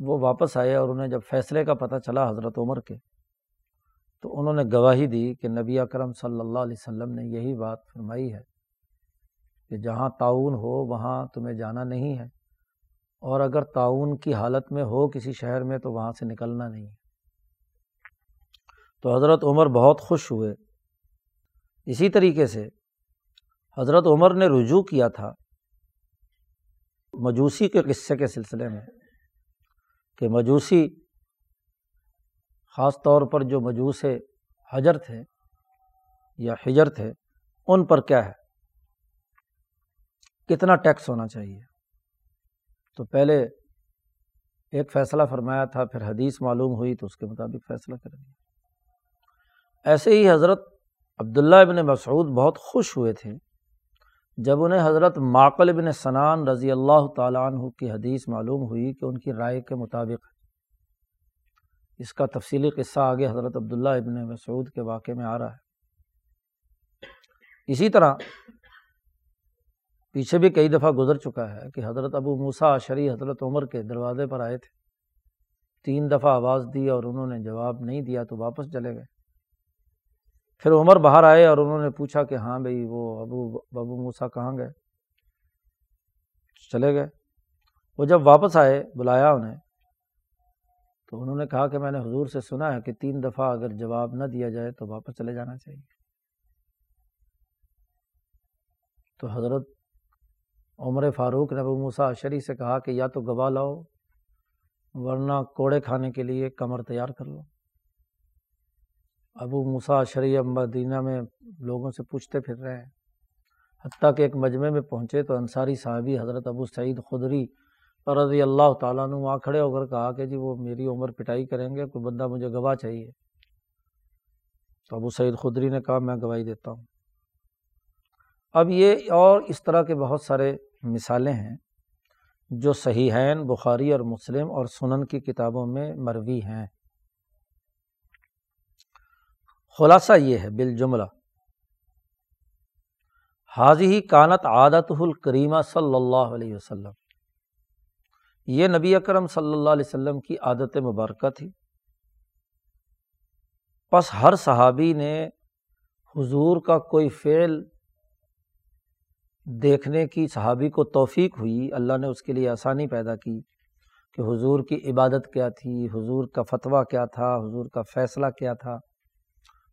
وہ واپس آئے اور انہیں جب فیصلے کا پتہ چلا حضرت عمر کے، تو انہوں نے گواہی دی کہ نبی اکرم صلی اللہ علیہ وسلم نے یہی بات فرمائی ہے۔ کہ جہاں تعاون ہو وہاں تمہیں جانا نہیں ہے۔ اور اگر تعاون کی حالت میں ہو کسی شہر میں تو وہاں سے نکلنا نہیں ہے۔ تو حضرت عمر بہت خوش ہوئے۔ اسی طریقے سے حضرت عمر نے رجوع کیا تھا مجوسی کے قصے کے سلسلے میں کہ مجوسی خاص طور پر جو مجوس حجر تھے یا حجر تھے، ان پر کیا ہے؟ کتنا ٹیکس ہونا چاہیے۔ تو پہلے ایک فیصلہ فرمایا تھا، پھر حدیث معلوم ہوئی تو اس کے مطابق فیصلہ کر دیا۔ ایسے ہی حضرت عبداللہ ابن مسعود بہت خوش ہوئے تھے جب انہیں حضرت معقل ابن سنان رضی اللہ تعالیٰ عنہ کی حدیث معلوم ہوئی کہ ان کی رائے کے مطابق۔ اس کا تفصیلی قصہ آگے حضرت عبداللہ ابن مسعود کے واقعے میں آ رہا ہے۔ اسی طرح پیچھے بھی کئی دفعہ گزر چکا ہے کہ حضرت ابو موسا شری حضرت عمر کے دروازے پر آئے تھے۔ تین دفعہ آواز دی اور انہوں نے جواب نہیں دیا تو واپس چلے گئے۔ پھر عمر باہر آئے اور انہوں نے پوچھا کہ ہاں بھائی، وہ ابو ابو موسا کہاں گئے؟ چلے گئے۔ وہ جب واپس آئے، بلایا انہیں تو انہوں نے کہا کہ میں نے حضور سے سنا ہے کہ تین دفعہ اگر جواب نہ دیا جائے تو واپس چلے جانا چاہیے۔ تو حضرت عمر فاروق نے ابو موسا شری سے کہا کہ یا تو گواہ لاؤ، ورنہ کوڑے کھانے کے لیے کمر تیار کر لو۔ ابو موسا شری مدینہ میں لوگوں سے پوچھتے پھر رہے ہیں۔ حتیٰ کہ ایک مجمع میں پہنچے تو انصاری صاحبی حضرت ابو سعید خدری رضی اللہ تعالیٰ نے وہاں کھڑے ہو کر کہا کہ جی وہ میری عمر پٹائی کریں گے، کوئی بندہ مجھے گواہ چاہیے۔ تو ابو سعید خدری نے کہا، میں گواہی دیتا ہوں۔ اب یہ اور اس طرح کے بہت سارے مثالیں ہیں جو صحیح بخاری اور مسلم اور سنن کی کتابوں میں مروی ہیں۔ خلاصہ یہ ہے بالجملہ حاضی ہی کانت عادت الکریمہ صلی اللہ علیہ وسلم۔ یہ نبی اکرم صلی اللہ علیہ وسلم کی عادت مبارکہ تھی۔ پس ہر صحابی نے حضور کا کوئی فعل دیکھنے کی صحابی کو توفیق ہوئی، اللہ نے اس کے لیے آسانی پیدا کی کہ حضور کی عبادت کیا تھی، حضور کا فتویٰ کیا تھا، حضور کا فیصلہ کیا تھا۔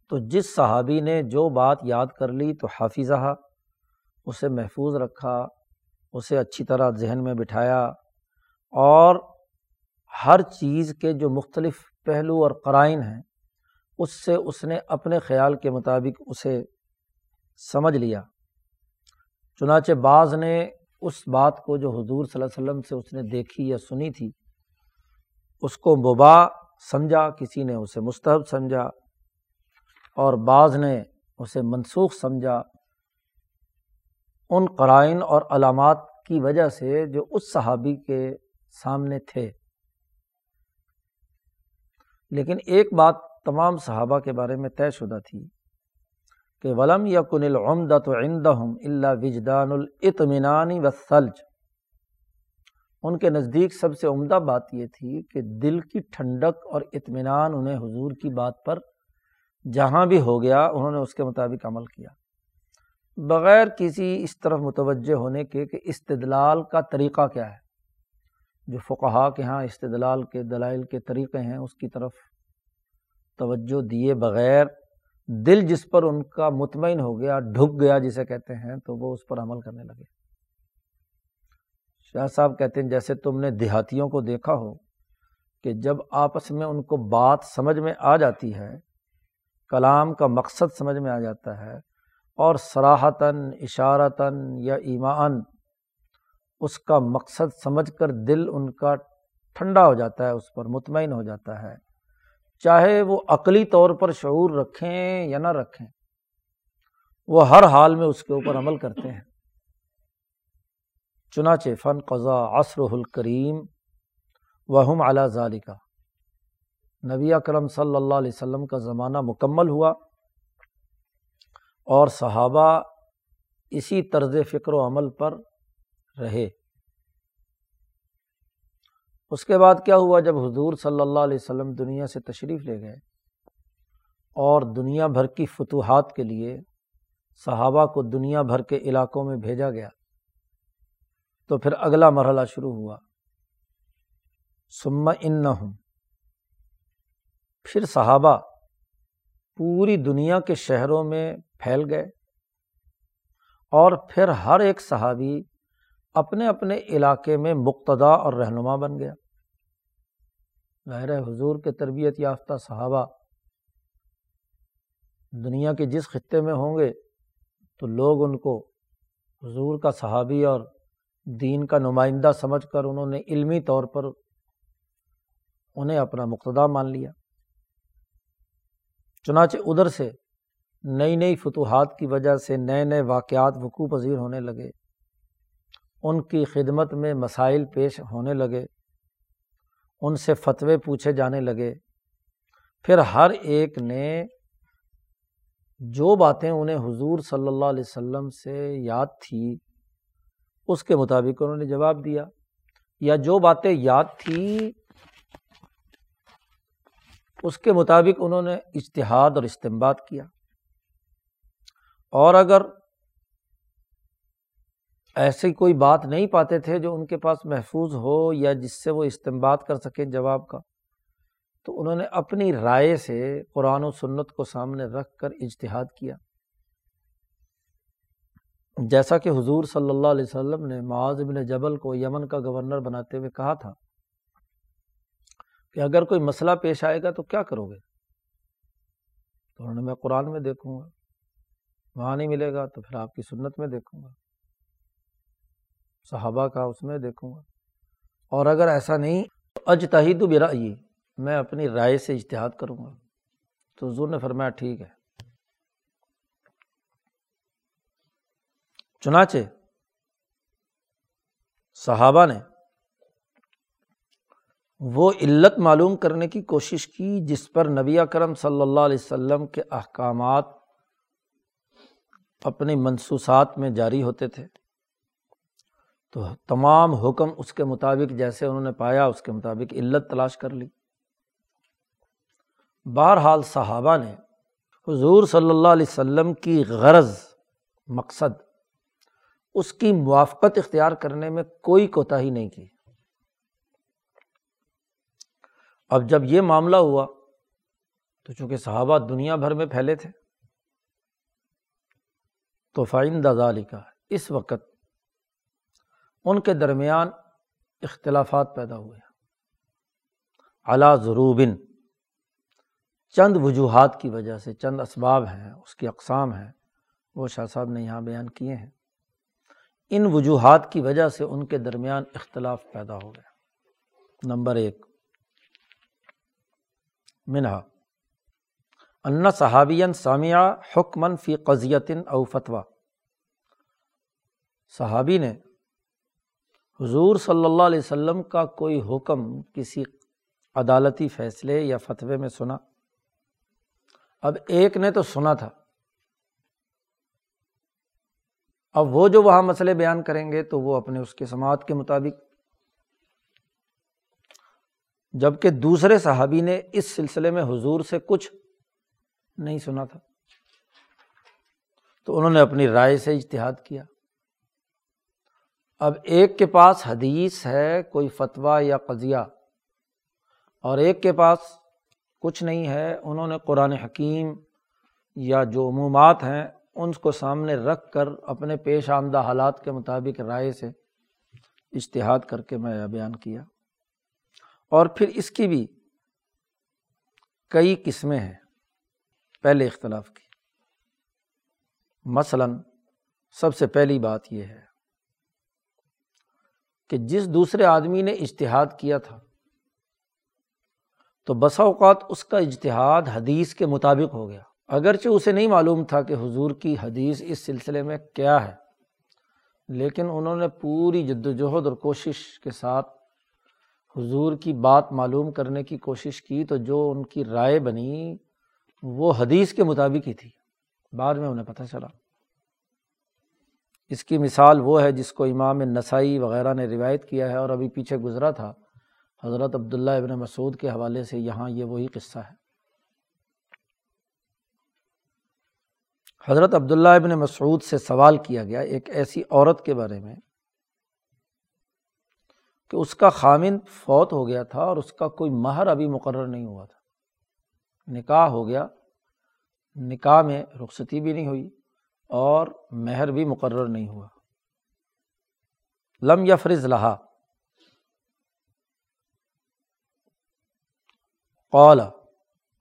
تو جس صحابی نے جو بات یاد کر لی تو حافظہ، اسے محفوظ رکھا، اسے اچھی طرح ذہن میں بٹھایا اور ہر چیز کے جو مختلف پہلو اور قرائن ہیں، اس سے اس نے اپنے خیال کے مطابق اسے سمجھ لیا۔ چنانچہ بعض نے اس بات کو جو حضور صلی اللہ علیہ وسلم سے اس نے دیکھی یا سنی تھی، اس کو مبا سمجھا، کسی نے اسے مستحب سمجھا اور بعض نے اسے منسوخ سمجھا۔ ان قرائن اور علامات کی وجہ سے جو اس صحابی کے سامنے تھے۔ لیکن ایک بات تمام صحابہ کے بارے میں طے شدہ تھی۔ کہ ولم یا کن العمد تو اللہ وجدان الاطمینانی و سلج ان کے نزدیک سب سے عمدہ بات یہ تھی کہ دل کی ٹھنڈک اور اطمینان انہیں حضور کی بات پر جہاں بھی ہو گیا، انہوں نے اس کے مطابق عمل کیا۔ بغیر کسی اس طرف متوجہ ہونے کے کہ استدلال کا طریقہ کیا ہے۔ جو فقہا کے ہاں استدلال کے دلائل کے طریقے ہیں، اس کی طرف توجہ دیے بغیر دل جس پر ان کا مطمئن ہو گیا، ڈھک گیا جسے کہتے ہیں، تو وہ اس پر عمل کرنے لگے۔ شاہ صاحب کہتے ہیں، جیسے تم نے دیہاتیوں کو دیکھا ہو کہ جب آپس میں ان کو بات سمجھ میں آ جاتی ہے، کلام کا مقصد سمجھ میں آ جاتا ہے، اور سراہتاً اشارتاً یا ایمان اس کا مقصد سمجھ کر دل ان کا ٹھنڈا ہو جاتا ہے، اس پر مطمئن ہو جاتا ہے۔ چاہے وہ عقلی طور پر شعور رکھیں یا نہ رکھیں، وہ ہر حال میں اس کے اوپر عمل کرتے ہیں۔ چنانچہ، فن قضا عصر الکریم وہم اعلیٰ ظالی کا نبی اکرم صلی اللہ علیہ وسلم کا زمانہ مکمل ہوا اور صحابہ اسی طرز فکر و عمل پر رہے۔ اس کے بعد کیا ہوا جب حضور صلی اللہ علیہ وسلم دنیا سے تشریف لے گئے اور دنیا بھر کی فتوحات کے لیے صحابہ کو دنیا بھر کے علاقوں میں بھیجا گیا، تو پھر اگلا مرحلہ شروع ہوا۔ سما ان نہ ہوں پھر صحابہ پوری دنیا کے شہروں میں پھیل گئے اور پھر ہر ایک صحابی اپنے اپنے علاقے میں مقتدا اور رہنما بن گیا۔ ظاہر حضور کے تربیت یافتہ صحابہ دنیا کے جس خطے میں ہوں گے تو لوگ ان کو حضور کا صحابی اور دین کا نمائندہ سمجھ کر انہوں نے علمی طور پر انہیں اپنا مقتدا مان لیا۔ چنانچہ ادھر سے نئی نئی فتوحات کی وجہ سے نئے نئے واقعات وقوع پذیر ہونے لگے۔ ان کی خدمت میں مسائل پیش ہونے لگے، ان سے فتوے پوچھے جانے لگے۔ پھر ہر ایک نے جو باتیں انہیں حضور صلی اللہ علیہ وسلم سے یاد تھی، اس کے مطابق انہوں نے جواب دیا۔ یا جو باتیں یاد تھی، اس کے مطابق انہوں نے اشتہاد اور استمباد کیا۔ اور اگر ایسی کوئی بات نہیں پاتے تھے جو ان کے پاس محفوظ ہو یا جس سے وہ استمباد کر سکیں جواب کا۔ تو انہوں نے اپنی رائے سے قرآن و سنت کو سامنے رکھ کر اجتہاد کیا۔ جیسا کہ حضور صلی اللہ علیہ وسلم نے معاذ بن جبل کو یمن کا گورنر بناتے ہوئے کہا تھا کہ اگر کوئی مسئلہ پیش آئے گا تو کیا کرو گے؟ تو انہوں نے میں قرآن میں دیکھوں گا، وہاں نہیں ملے گا تو پھر آپ کی سنت میں دیکھوں گا۔ صحابہ کا اس میں دیکھوں گا۔ اور اگر ایسا نہیں اج تحید برا یہ میں اپنی رائے سے اشتہاد کروں گا۔ تو حضور نے فرمایا، ٹھیک ہے۔ چنانچہ، صحابہ نے وہ علت معلوم کرنے کی کوشش کی جس پر نبی کرم صلی اللہ علیہ وسلم کے احکامات اپنی منصوصات میں جاری ہوتے تھے۔ تو تمام حکم اس کے مطابق جیسے انہوں نے پایا، اس کے مطابق علت تلاش کر لی۔ بہرحال صحابہ نے حضور صلی اللہ علیہ وسلم کی غرض، مقصد، اس کی موافقت اختیار کرنے میں کوئی کوتاہی نہیں کی۔ اب جب یہ معاملہ ہوا تو چونکہ صحابہ دنیا بھر میں پھیلے تھے، تو فائن دزالی کا اس وقت ان کے درمیان اختلافات پیدا ہوئے۔ اعلیٰ ضروبن، چند وجوہات کی وجہ سے، چند اسباب ہیں، اس کی اقسام ہیں، وہ شاہ صاحب نے یہاں بیان کیے ہیں۔ ان وجوہات کی وجہ سے ان کے درمیان اختلاف پیدا ہو گیا۔ نمبر ایک، منہا، ان صحابین سامیہ حکمن فی قزیتن او فتویٰ۔ صحابی نے حضور صلی اللہ علیہ وسلم کا کوئی حکم کسی عدالتی فیصلے یا فتوے میں سنا؟ اب ایک نے تو سنا تھا۔ اب وہ جو وہاں مسئلے بیان کریں گے تو وہ اپنے اس کے سماعت کے مطابق۔ جبکہ دوسرے صحابی نے اس سلسلے میں حضور سے کچھ نہیں سنا تھا۔ تو انہوں نے اپنی رائے سے اجتہاد کیا۔ اب ایک کے پاس حدیث ہے، کوئی فتویٰ یا قضیہ، اور ایک کے پاس کچھ نہیں ہے، انہوں نے قرآن حکیم یا جو عمومات ہیں، ان کو سامنے رکھ کر اپنے پیش آمدہ حالات کے مطابق رائے سے اشتہاد کر کے میں بیان کیا۔ اور پھر اس کی بھی کئی قسمیں ہیں، پہلے اختلاف کی۔ مثلاً سب سے پہلی بات یہ ہے کہ جس دوسرے آدمی نے اشتہاد کیا تھا، تو بسا اوقات اس کا اجتہاد حدیث کے مطابق ہو گیا۔ اگرچہ اسے نہیں معلوم تھا کہ حضور کی حدیث اس سلسلے میں کیا ہے، لیکن انہوں نے پوری جد وجہد اور کوشش کے ساتھ حضور کی بات معلوم کرنے کی کوشش کی، تو جو ان کی رائے بنی وہ حدیث کے مطابق ہی تھی۔ بعد میں انہیں پتہ چلا۔ اس کی مثال وہ ہے جس کو امام نسائی وغیرہ نے روایت کیا ہے اور ابھی پیچھے گزرا تھا، حضرت عبداللہ ابن مسعود کے حوالے سے یہاں یہ وہی قصہ ہے۔ حضرت عبداللہ ابن مسعود سے سوال کیا گیا ایک ایسی عورت کے بارے میں کہ اس کا خامن فوت ہو گیا تھا اور اس کا کوئی مہر ابھی مقرر نہیں ہوا تھا۔ نکاح ہو گیا، نکاح میں رخصتی بھی نہیں ہوئی۔ اور مہر بھی مقرر نہیں ہوا۔ لم یفرز لہا۔ قولا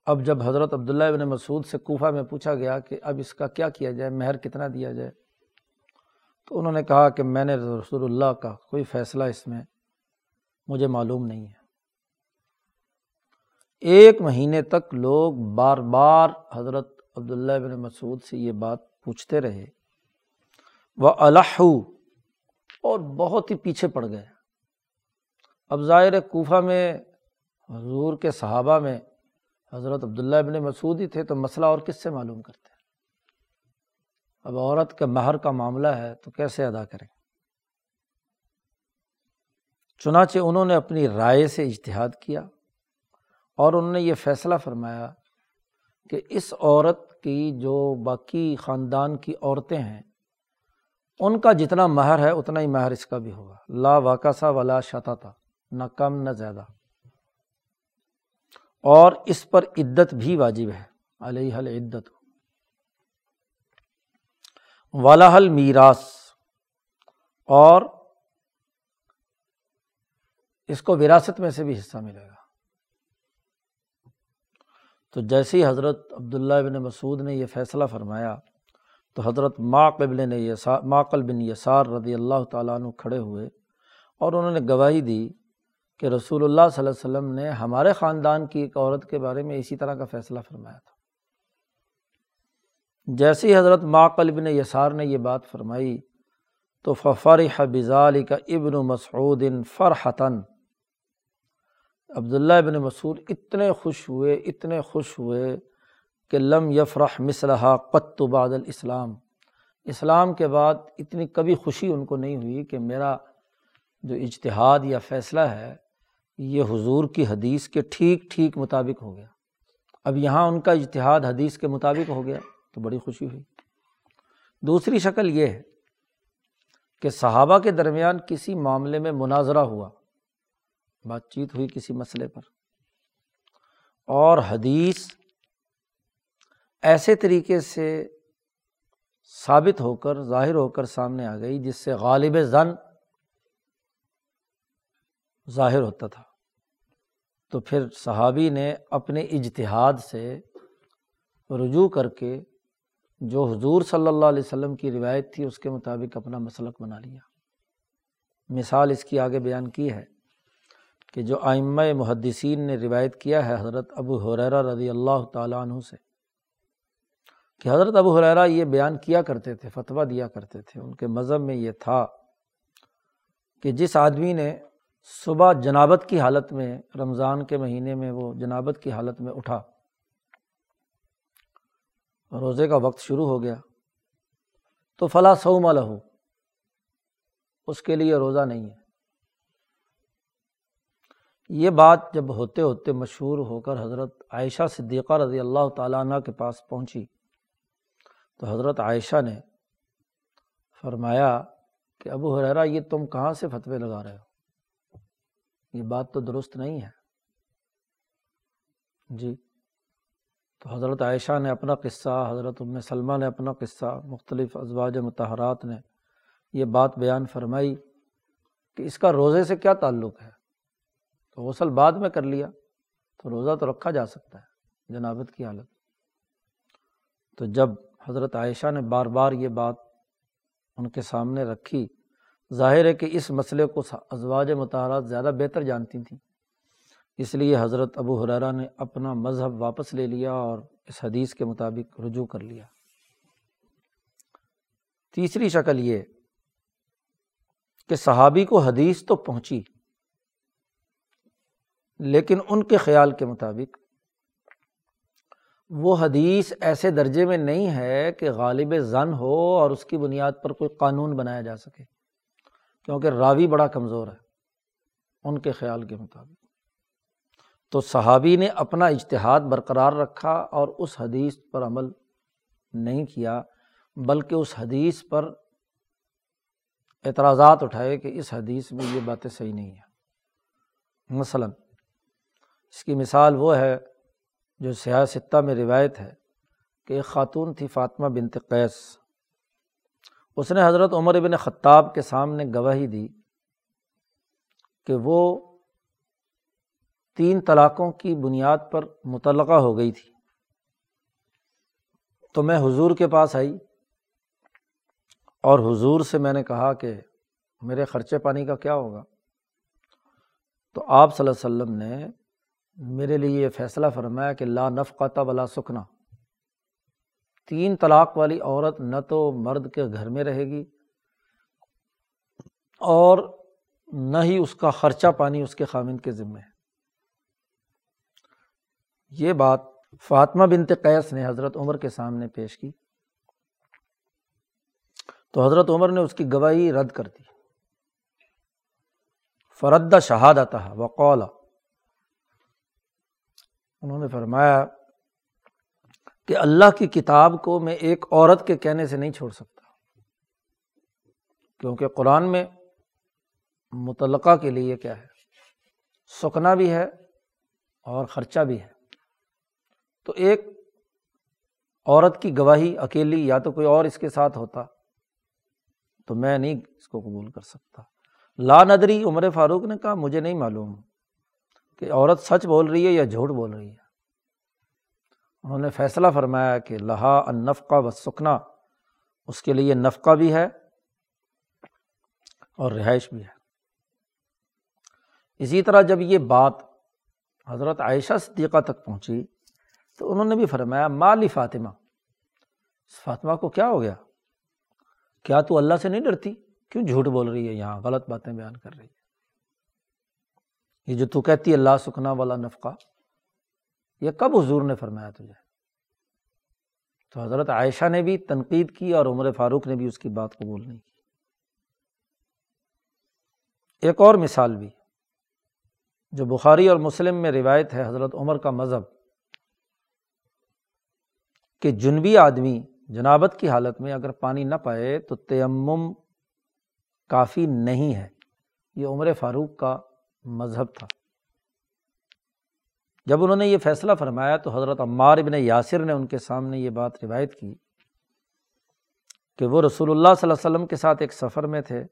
اب جب حضرت عبداللہ ابن مسعود سے کوفہ میں پوچھا گیا کہ اب اس کا کیا کیا جائے، مہر کتنا دیا جائے؟ تو انہوں نے کہا کہ میں نے رسول اللہ کا کوئی فیصلہ اس میں مجھے معلوم نہیں ہے۔ ایک مہینے تک لوگ بار بار حضرت عبداللہ ابن مسعود سے یہ بات پوچھتے رہے، وہ الح اور بہت ہی پیچھے پڑ گئے۔ اب ظاہر کوفہ میں، حضور کے صحابہ میں حضرت عبداللہ ابن مسعود ہی تھے تو مسئلہ اور کس سے معلوم کرتے اب عورت کا مہر کا معاملہ ہے تو کیسے ادا کریں؟ چنانچہ انہوں نے اپنی رائے سے اجتہاد کیا اور انہوں نے یہ فیصلہ فرمایا کہ اس عورت کی جو باقی خاندان کی عورتیں ہیں، ان کا جتنا مہر ہے، اتنا ہی مہر اس کا بھی ہوگا۔ لا واقع سا ولا شتا تھا نہ کم نہ زیادہ۔ اور اس پر عدت بھی واجب ہے۔ علیہ حل عدت والا حل میراث اور اس کو وراثت میں سے بھی حصہ ملے گا۔ تو جیسے ہی حضرت عبداللہ بن مسعود نے یہ فیصلہ فرمایا، تو حضرت ماقبل نے یسار ماقل بن یسار رضی اللہ تعالیٰ عنہ کھڑے ہوئے اور انہوں نے گواہی دی کہ رسول اللہ صلی اللہ علیہ وسلم نے ہمارے خاندان کی ایک عورت کے بارے میں اسی طرح کا فیصلہ فرمایا تھا۔ جیسے ہی حضرت ماقل بن یسار نے یہ بات فرمائی، تو ففرح بزال کا ابن مسعود فرحتاً عبداللہ ابن مسعود اتنے خوش ہوئے، اتنے خوش ہوئے کہ لم یفرح مصلحہ قط بعد الاسلام۔ اسلام کے بعد اتنی کبھی خوشی ان کو نہیں ہوئی کہ میرا جو اجتہاد یا فیصلہ ہے، یہ حضور کی حدیث کے ٹھیک ٹھیک مطابق ہو گیا۔ اب یہاں ان کا اجتہاد حدیث کے مطابق ہو گیا تو بڑی خوشی ہوئی۔ دوسری شکل یہ ہے کہ صحابہ کے درمیان کسی معاملے میں مناظرہ ہوا۔ بات چیت ہوئی کسی مسئلے پر۔ اور حدیث ایسے طریقے سے ثابت ہو کر، ظاہر ہو کر سامنے آ گئی، جس سے غالب زن ظاہر ہوتا تھا۔ تو پھر صحابی نے اپنے اجتہاد سے رجوع کر کے جو حضور صلی اللہ علیہ وسلم کی روایت تھی، اس کے مطابق اپنا مسلک بنا لیا۔ مثال اس کی آگے بیان کی ہے۔ کہ جو آئمہ محدثین نے روایت کیا ہے حضرت ابو حریرہ رضی اللہ تعالیٰ عنہ سے، کہ حضرت ابو حریرہ یہ بیان کیا کرتے تھے، فتویٰ دیا کرتے تھے، ان کے مذہب میں یہ تھا کہ جس آدمی نے صبح جنابت کی حالت میں، رمضان کے مہینے میں وہ جنابت کی حالت میں اٹھا، روزے کا وقت شروع ہو گیا، تو فلاں سعما لہو اس کے لیے روزہ نہیں ہے۔ یہ بات جب ہوتے ہوتے مشہور ہو کر حضرت عائشہ صدیقہ رضی اللہ تعالیٰ عنہ کے پاس پہنچی تو حضرت عائشہ نے فرمایا کہ ابو حرا یہ تم کہاں سے فتوے لگا رہے ہو؟ یہ بات تو درست نہیں ہے۔ جی تو حضرت عائشہ نے اپنا قصہ، حضرت ام سلمہ نے اپنا قصہ، مختلف ازواج متحرات نے یہ بات بیان فرمائی کہ اس کا روزے سے کیا تعلق ہے؟ تو غسل بعد میں کر لیا تو روزہ تو رکھا جا سکتا ہے، جنابت کی حالت۔ تو جب حضرت عائشہ نے بار بار یہ بات ان کے سامنے رکھی، ظاہر ہے کہ اس مسئلے کو ازواج متحرات زیادہ بہتر جانتی تھیں۔ اس لیے حضرت ابو حرارہ نے اپنا مذہب واپس لے لیا اور اس حدیث کے مطابق رجوع کر لیا۔ تیسری شکل یہ کہ صحابی کو حدیث تو پہنچی۔ لیکن ان کے خیال کے مطابق وہ حدیث ایسے درجے میں نہیں ہے کہ غالب زن ہو اور اس کی بنیاد پر کوئی قانون بنایا جا سکے، کیونکہ راوی بڑا کمزور ہے ان کے خیال کے مطابق۔ تو صحابی نے اپنا اجتہاد برقرار رکھا اور اس حدیث پر عمل نہیں کیا، بلکہ اس حدیث پر اعتراضات اٹھائے کہ اس حدیث میں یہ باتیں صحیح نہیں ہیں۔ مثلاً اس کی مثال وہ ہے جو سیاستہ میں روایت ہے کہ ایک خاتون تھی فاطمہ بنت قیس۔ اس نے حضرت عمر بن خطاب کے سامنے گواہی دی کہ وہ تین طلاقوں کی بنیاد پر متعلقہ ہو گئی تھی۔ تو میں حضور کے پاس آئی اور حضور سے میں نے کہا کہ میرے خرچے پانی کا کیا ہوگا؟ تو آپ صلی اللہ علیہ وسلم نے میرے لیے یہ فیصلہ فرمایا کہ لا نفقہ بلا سکنا۔ تین طلاق والی عورت نہ تو مرد کے گھر میں رہے گی اور نہ ہی اس کا خرچہ پانی اس کے خامند کے ذمے ہے۔ یہ بات فاطمہ بنت قیس نے حضرت عمر کے سامنے پیش کی۔ تو حضرت عمر نے اس کی گواہی رد کر دی۔ فرد شہادت وقول انہوں نے فرمایا کہ اللہ کی کتاب کو میں ایک عورت کے کہنے سے نہیں چھوڑ سکتا، کیونکہ قرآن میں متعلقہ کے لیے کیا ہے سکنا بھی ہے اور خرچہ بھی ہے۔ تو ایک عورت کی گواہی اکیلی یا تو کوئی اور اس کے ساتھ ہوتا تو میں نہیں اس کو قبول کر سکتا۔ لا ندری، عمر فاروق نے کہا، مجھے نہیں معلوم۔ کہ عورت سچ بول رہی ہے یا جھوٹ بول رہی ہے؟ انہوں نے فیصلہ فرمایا کہ لہا انفقہ و سکنا اس کے لیے نفقہ بھی ہے اور رہائش بھی ہے۔ اسی طرح جب یہ بات حضرت عائشہ صدیقہ تک پہنچی تو انہوں نے بھی فرمایا، مالی فاطمہ، اس فاطمہ کو کیا ہو گیا؟ کیا تو اللہ سے نہیں ڈرتی؟ کیوں جھوٹ بول رہی ہے یہاں؟ غلط باتیں بیان کر رہی ہے۔ یہ جو تو کہتی ہے اللہ سکنا والا نفقہ، یہ کب حضور نے فرمایا تجھے؟ تو حضرت عائشہ نے بھی تنقید کی اور عمر فاروق نے بھی اس کی بات قبول نہیں کی۔ ایک اور مثال بھی، جو بخاری اور مسلم میں روایت ہے، حضرت عمر کا مذہب، کہ جنبی آدمی جنابت کی حالت میں اگر پانی نہ پائے تو تیمم کافی نہیں ہے۔ یہ عمر فاروق کا مذہب تھا۔ جب انہوں نے یہ فیصلہ فرمایا تو حضرت عمار ابن یاسر نے ان کے سامنے یہ بات روایت کی کہ وہ رسول اللہ صلی اللہ علیہ وسلم کے ساتھ ایک سفر میں تھے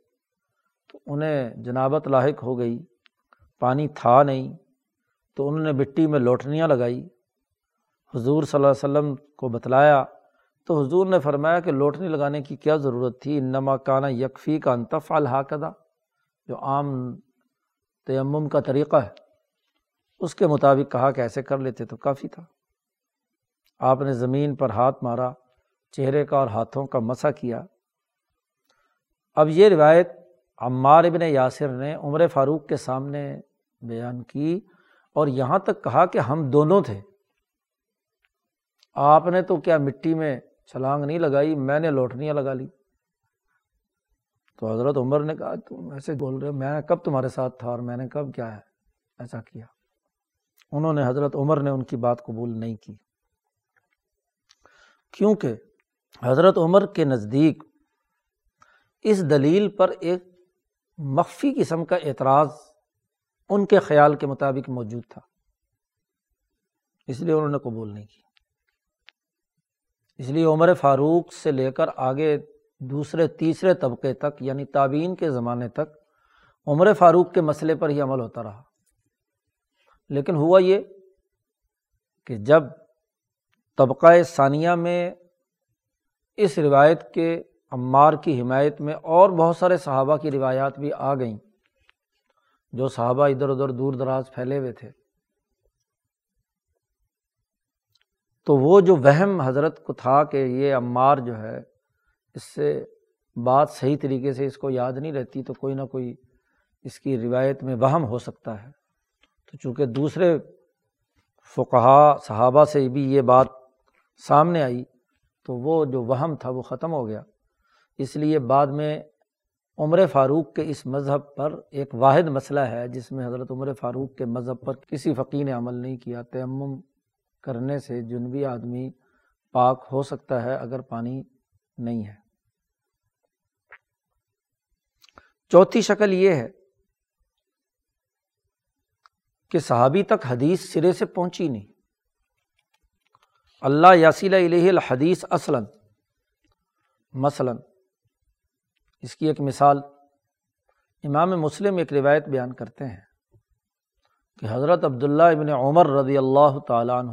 تو انہیں جنابت لاحق ہو گئی، پانی تھا نہیں، تو انہوں نے مٹی میں لوٹنیاں لگائی۔ حضور صلی اللہ علیہ وسلم کو بتلایا تو حضور نے فرمایا کہ لوٹنی لگانے کی کیا ضرورت تھی؟ انما کانا یکفی کا انتف الحاقدہ جو عام تیمم کا طریقہ ہے۔ اس کے مطابق کہا کہ ایسے کر لیتے تو کافی تھا۔ آپ نے زمین پر ہاتھ مارا، چہرے کا اور ہاتھوں کا مسا کیا۔ اب یہ روایت عمار ابن یاسر نے عمر فاروق کے سامنے بیان کی اور یہاں تک کہا کہ ہم دونوں تھے۔ آپ نے تو کیا مٹی میں چھلانگ نہیں لگائی؟ میں نے لوٹنیاں لگا لی۔ تو حضرت عمر نے کہا، تم ایسے بول رہے میں نے کب تمہارے ساتھ تھا اور میں نے کب کیا ہے؟ ایسا کیا۔ انہوں نے حضرت عمر نے ان کی بات قبول نہیں کی۔ کیونکہ حضرت عمر کے نزدیک اس دلیل پر ایک مخفی قسم کا اعتراض ان کے خیال کے مطابق موجود تھا۔ اس لیے انہوں نے قبول نہیں کی۔ اس لیے عمر فاروق سے لے کر آگے دوسرے، تیسرے طبقے تک یعنی تعبین کے زمانے تک عمر فاروق کے مسئلے پر ہی عمل ہوتا رہا۔ لیکن ہوا یہ کہ جب طبقۂ ثانیہ میں اس روایت کے عمار کی حمایت میں اور بہت سارے صحابہ کی روایات بھی آ گئیں، جو صحابہ ادھر ادھر دور دراز پھیلے ہوئے تھے، تو وہ جو وہم حضرت کو تھا کہ یہ عمار جو ہے اس سے بات صحیح طریقے سے اس کو یاد نہیں رہتی تو کوئی نہ کوئی اس کی روایت میں وہم ہو سکتا ہے۔ تو چونکہ دوسرے فقہا صحابہ سے بھی یہ بات سامنے آئی تو وہ جو وہم تھا وہ ختم ہو گیا۔ اس لیے بعد میں عمر فاروق کے اس مذہب پر ایک واحد مسئلہ ہے جس میں حضرت عمر فاروق کے مذہب پر کسی فقیر نے عمل نہیں کیا۔ تیمم کرنے سے جنوبی آدمی پاک ہو سکتا ہے اگر پانی نہیں ہے۔ چوتھی شکل یہ ہے کہ صحابی تک حدیث سرے سے پہنچی نہیں۔ اللہ یاسیل علیہ الحدیث اصلاً۔ مثلاً، اس کی ایک مثال امام مسلم ایک روایت بیان کرتے ہیں کہ حضرت عبداللہ ابن عمر رضی اللہ تعالیٰ عنہ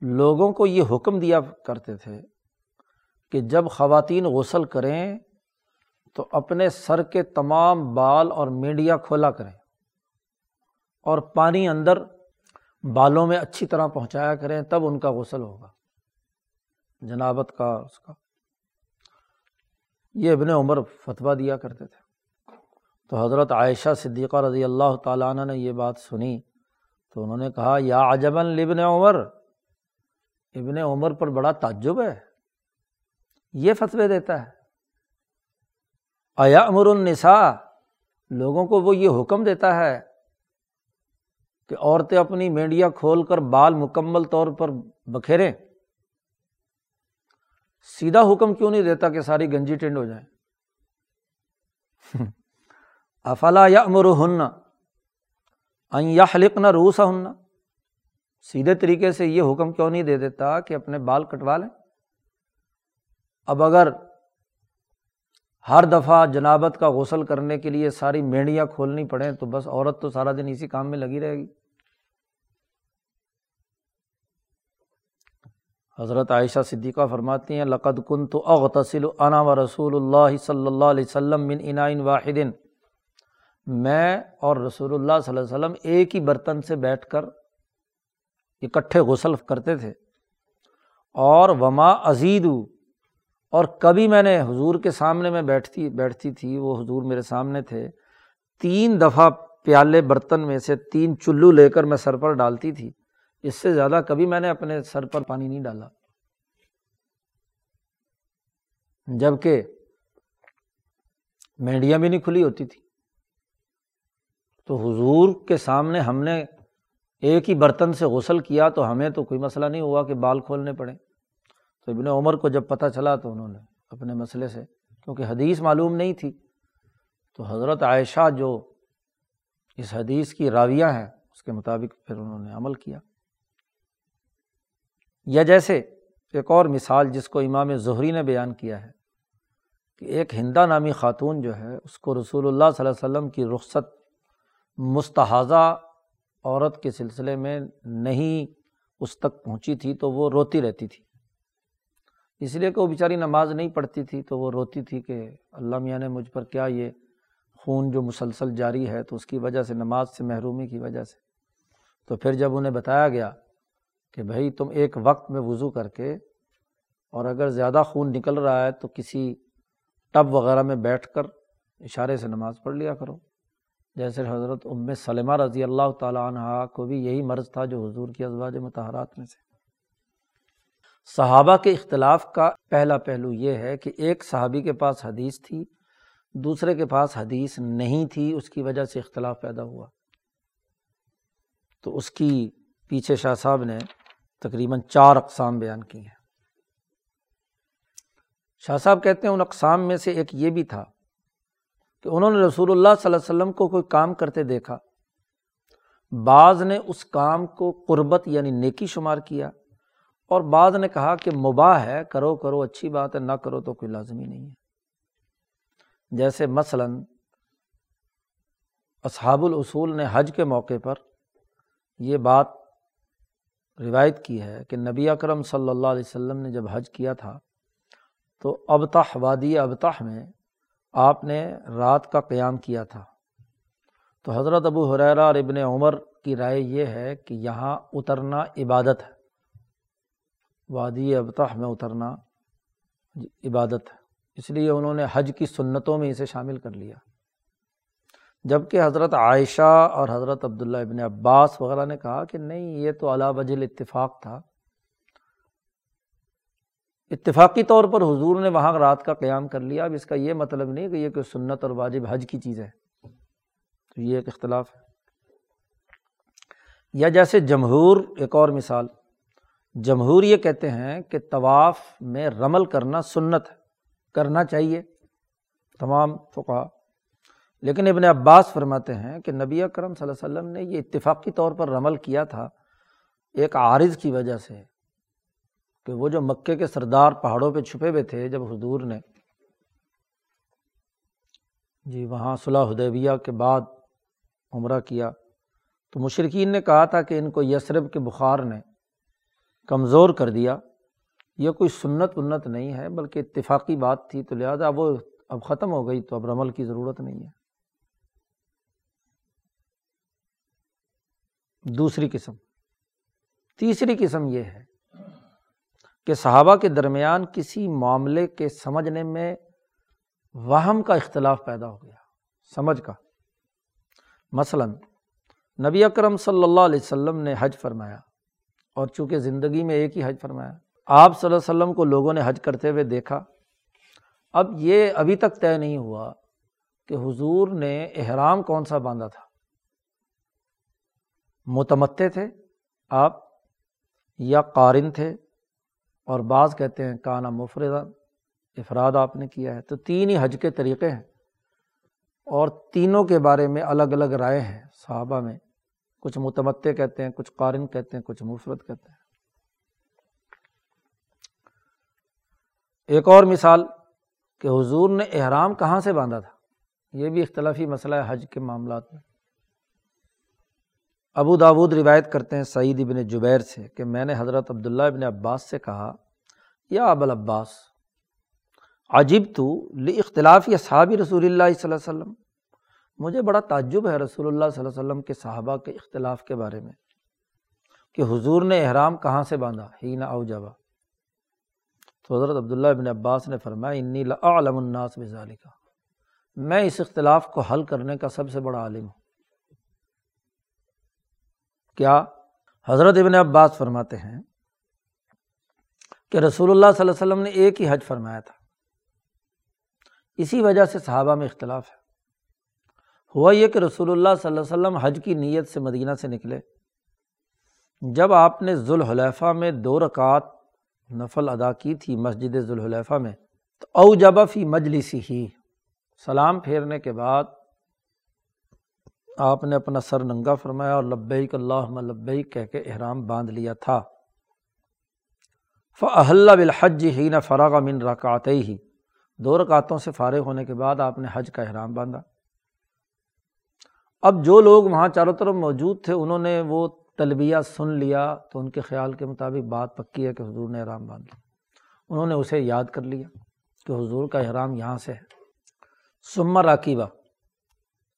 لوگوں کو یہ حکم دیا کرتے تھے کہ جب خواتین غسل کریں تو اپنے سر کے تمام بال اور میڈیا کھولا کریں اور پانی اندر بالوں میں اچھی طرح پہنچایا کریں، تب ان کا غسل ہوگا۔ جنابت کا اس کا۔ یہ ابن عمر فتویٰ دیا کرتے تھے۔ تو حضرت عائشہ صدیقہ رضی اللہ تعالیٰ عنہ نے یہ بات سنی۔ تو انہوں نے کہا، یا عجباً لبن عمر۔ ابن عمر پر بڑا تعجب ہے۔ یہ فتوے دیتا ہے۔ آیا امر النساء؟ لوگوں کو وہ یہ حکم دیتا ہے کہ عورتیں اپنی میڈیا کھول کر بال مکمل طور پر بکھیریں۔ سیدھا حکم کیوں نہیں دیتا کہ ساری گنجی ٹینڈ ہو جائے <laughs> افلا یا امر ہن یا حلق نہ روسا ہننا سیدھے طریقے سے یہ حکم کیوں نہیں دے دیتا کہ اپنے بال کٹوا لیں؟ اب اگر ہر دفعہ جنابت کا غسل کرنے کے لیے ساری میڑیاں کھولنی پڑیں تو بس عورت تو سارا دن اسی کام میں لگی رہے گی۔ حضرت عائشہ صدیقہ فرماتی ہیں، لقد کن تو اغتسل انا و رسول اللہ صلی اللہ علیہ وسلم من عنائن واحد. میں اور رسول اللہ صلی اللہ علیہ وسلم ایک ہی برتن سے بیٹھ کر اکٹھے غسل کرتے تھے، اور وما ازید اور کبھی میں نے حضور کے سامنے میں بیٹھتی بیٹھتی تھی، وہ حضور میرے سامنے تھے۔ تین دفعہ پیالے برتن میں سے تین چلو لے کر میں سر پر ڈالتی تھی۔ اس سے زیادہ کبھی میں نے اپنے سر پر پانی نہیں ڈالا۔ جبکہ مینڈیاں بھی نہیں کھلی ہوتی تھی۔ تو حضور کے سامنے ہم نے ایک ہی برتن سے غسل کیا تو ہمیں تو کوئی مسئلہ نہیں ہوا کہ بال کھولنے پڑے۔ تو ابن عمر کو جب پتہ چلا تو انہوں نے اپنے مسئلے سے، کیونکہ حدیث معلوم نہیں تھی۔ تو حضرت عائشہ جو اس حدیث کی راویہ ہیں، اس کے مطابق پھر انہوں نے عمل کیا۔ یا جیسے ایک اور مثال جس کو امام ظہری نے بیان کیا ہے کہ ایک ہندا نامی خاتون جو ہے، اس کو رسول اللہ صلی اللہ علیہ وسلم کی رخصت مستحضہ عورت کے سلسلے میں نہیں، اس تک پہنچی تھی تو وہ روتی رہتی تھی۔ اس لیے کہ وہ بیچاری نماز نہیں پڑھتی تھی تو وہ روتی تھی کہ اللہ میاں نے مجھ پر کیا یہ خون جو مسلسل جاری ہے تو اس کی وجہ سے، نماز سے محرومی کی وجہ سے۔ تو پھر جب انہیں بتایا گیا کہ بھائی تم ایک وقت میں وضو کر کے اور اگر زیادہ خون نکل رہا ہے تو کسی ٹب وغیرہ میں بیٹھ کر اشارے سے نماز پڑھ لیا کرو۔ جیسے حضرت ام سلمہ رضی اللہ تعالیٰ عنہ کو بھی یہی مرض تھا جو حضور کی ازواج متحرات میں سے۔ صحابہ کے اختلاف کا پہلا پہلو یہ ہے کہ ایک صحابی کے پاس حدیث تھی، دوسرے کے پاس حدیث نہیں تھی، اس کی وجہ سے اختلاف پیدا ہوا۔ تو اس کی پیچھے شاہ صاحب نے تقریباً چار اقسام بیان کی ہیں۔ شاہ صاحب کہتے ہیں ان اقسام میں سے ایک یہ بھی تھا کہ انہوں نے رسول اللہ صلی اللہ علیہ وسلم کو کوئی کام کرتے دیکھا۔ بعض نے اس کام کو قربت یعنی نیکی شمار کیا۔ اور بعض نے کہا کہ مباح ہے، کرو کرو، اچھی بات ہے، نہ کرو تو کوئی لازمی نہیں ہے۔ جیسے مثلاً اصحاب الاصول نے حج کے موقع پر یہ بات روایت کی ہے کہ نبی اکرم صلی اللہ علیہ وسلم نے جب حج کیا تھا تو ابتح وادی ابتح میں آپ نے رات کا قیام کیا تھا۔ تو حضرت ابو حریرہ اور ابن عمر کی رائے یہ ہے کہ یہاں اترنا عبادت ہے۔ وادی ابتح میں اترنا عبادت ہے۔ اس لیے انہوں نے حج کی سنتوں میں اسے شامل کر لیا۔ جبکہ حضرت عائشہ اور حضرت عبداللہ ابن عباس وغیرہ نے کہا کہ نہیں، یہ تو علا وجل اتفاق تھا۔ اتفاقی طور پر حضور نے وہاں رات کا قیام کر لیا۔ اب اس کا یہ مطلب نہیں کہ یہ کوئی سنت اور واجب حج کی چیز ہے۔ تو یہ ایک اختلاف ہے۔ یا جیسے جمہور، ایک اور مثال۔ جمہور یہ کہتے ہیں کہ طواف میں رمل کرنا سنت ہے، کرنا چاہیے، تمام فقہ لیکن ابن عباس فرماتے ہیں کہ نبی اکرم صلی اللہ علیہ وسلم نے یہ اتفاقی طور پر رمل کیا تھا ایک عارض کی وجہ سے کہ وہ جو مکے کے سردار پہاڑوں پہ چھپے ہوئے تھے جب حضور نے جی وہاں صلاح حدیبیہ کے بعد عمرہ کیا، تو مشرقین نے کہا تھا کہ ان کو یسرب کے بخار نے کمزور کر دیا۔ یہ کوئی سنت ونت نہیں ہے، بلکہ اتفاقی بات تھی۔ تو لہٰذا وہ اب ختم ہو گئی، تو اب رمل کی ضرورت نہیں ہے۔ دوسری قسم۔ تیسری قسم یہ ہے کہ صحابہ کے درمیان کسی معاملے کے سمجھنے میں وہم کا اختلاف پیدا ہو گیا۔ سمجھ کا۔ مثلاً نبی اکرم صلی اللہ علیہ وسلم نے حج فرمایا اور چونکہ زندگی میں ایک ہی حج فرمایا۔ آپ صلی اللہ علیہ وسلم کو لوگوں نے حج کرتے ہوئے دیکھا۔ اب یہ ابھی تک طے نہیں ہوا کہ حضور نے احرام کون سا باندھا تھا۔ متمتے تھے آپ یا قارن تھے اور بعض کہتے ہیں کانا مفرد افراد آپ نے کیا ہے۔ تو تین ہی حج کے طریقے ہیں اور تینوں کے بارے میں الگ الگ رائے ہیں صحابہ میں۔ کچھ متمتے کہتے ہیں، کچھ قارن کہتے ہیں، کچھ مفرت کہتے ہیں۔ ایک اور مثال کہ حضور نے احرام کہاں سے باندھا تھا؟ یہ بھی اختلافی مسئلہ ہے حج کے معاملات میں۔ ابو داود روایت کرتے ہیں سعید ابن جبیر سے کہ میں نے حضرت عبداللہ ابن عباس سے کہا، یا ابل عباس عجیب تو لی اختلاف یا صحابی رسول اللہ صلی اللہ علیہ وسلم مجھے بڑا تعجب ہے رسول اللہ صلی اللہ علیہ وسلم کے صحابہ کے اختلاف کے بارے میں کہ حضور نے احرام کہاں سے باندھا؟ ہی نہ او جبا تو حضرت عبداللہ ابن عباس نے فرمایا، انی لعلم الناس بذالکہ میں اس اختلاف کو حل کرنے کا سب سے بڑا عالم ہوں۔ کیا حضرت ابن عباس فرماتے ہیں کہ رسول اللہ صلی اللہ علیہ وسلم نے ایک ہی حج فرمایا تھا؟ اسی وجہ سے صحابہ میں اختلاف ہے۔ ہوا یہ کہ رسول اللہ صلی اللہ علیہ وسلم حج کی نیت سے مدینہ سے نکلے۔ جب آپ نے ذوالحلیفہ میں دو رکعت نفل ادا کی تھی مسجد ذوالحلیفہ میں، تو او جبا فی مجلسی ہی سلام پھیرنے کے بعد آپ نے اپنا سر ننگا فرمایا اور لبیک اللہ لبیک کہہ کے احرام باندھ لیا تھا۔ فہل بالحج ہی نہ فراغ من رکعت ہی دو رکعتوں سے فارغ ہونے کے بعد آپ نے حج کا احرام باندھا۔ اب جو لوگ وہاں چاروں طرف موجود تھے، انہوں نے وہ تلبیہ سن لیا تو ان کے خیال کے مطابق بات پکی ہے کہ حضور نے احرام باندھ لیا۔ انہوں نے اسے یاد کر لیا کہ حضور کا احرام یہاں سے ہے۔ سما راکیبہ،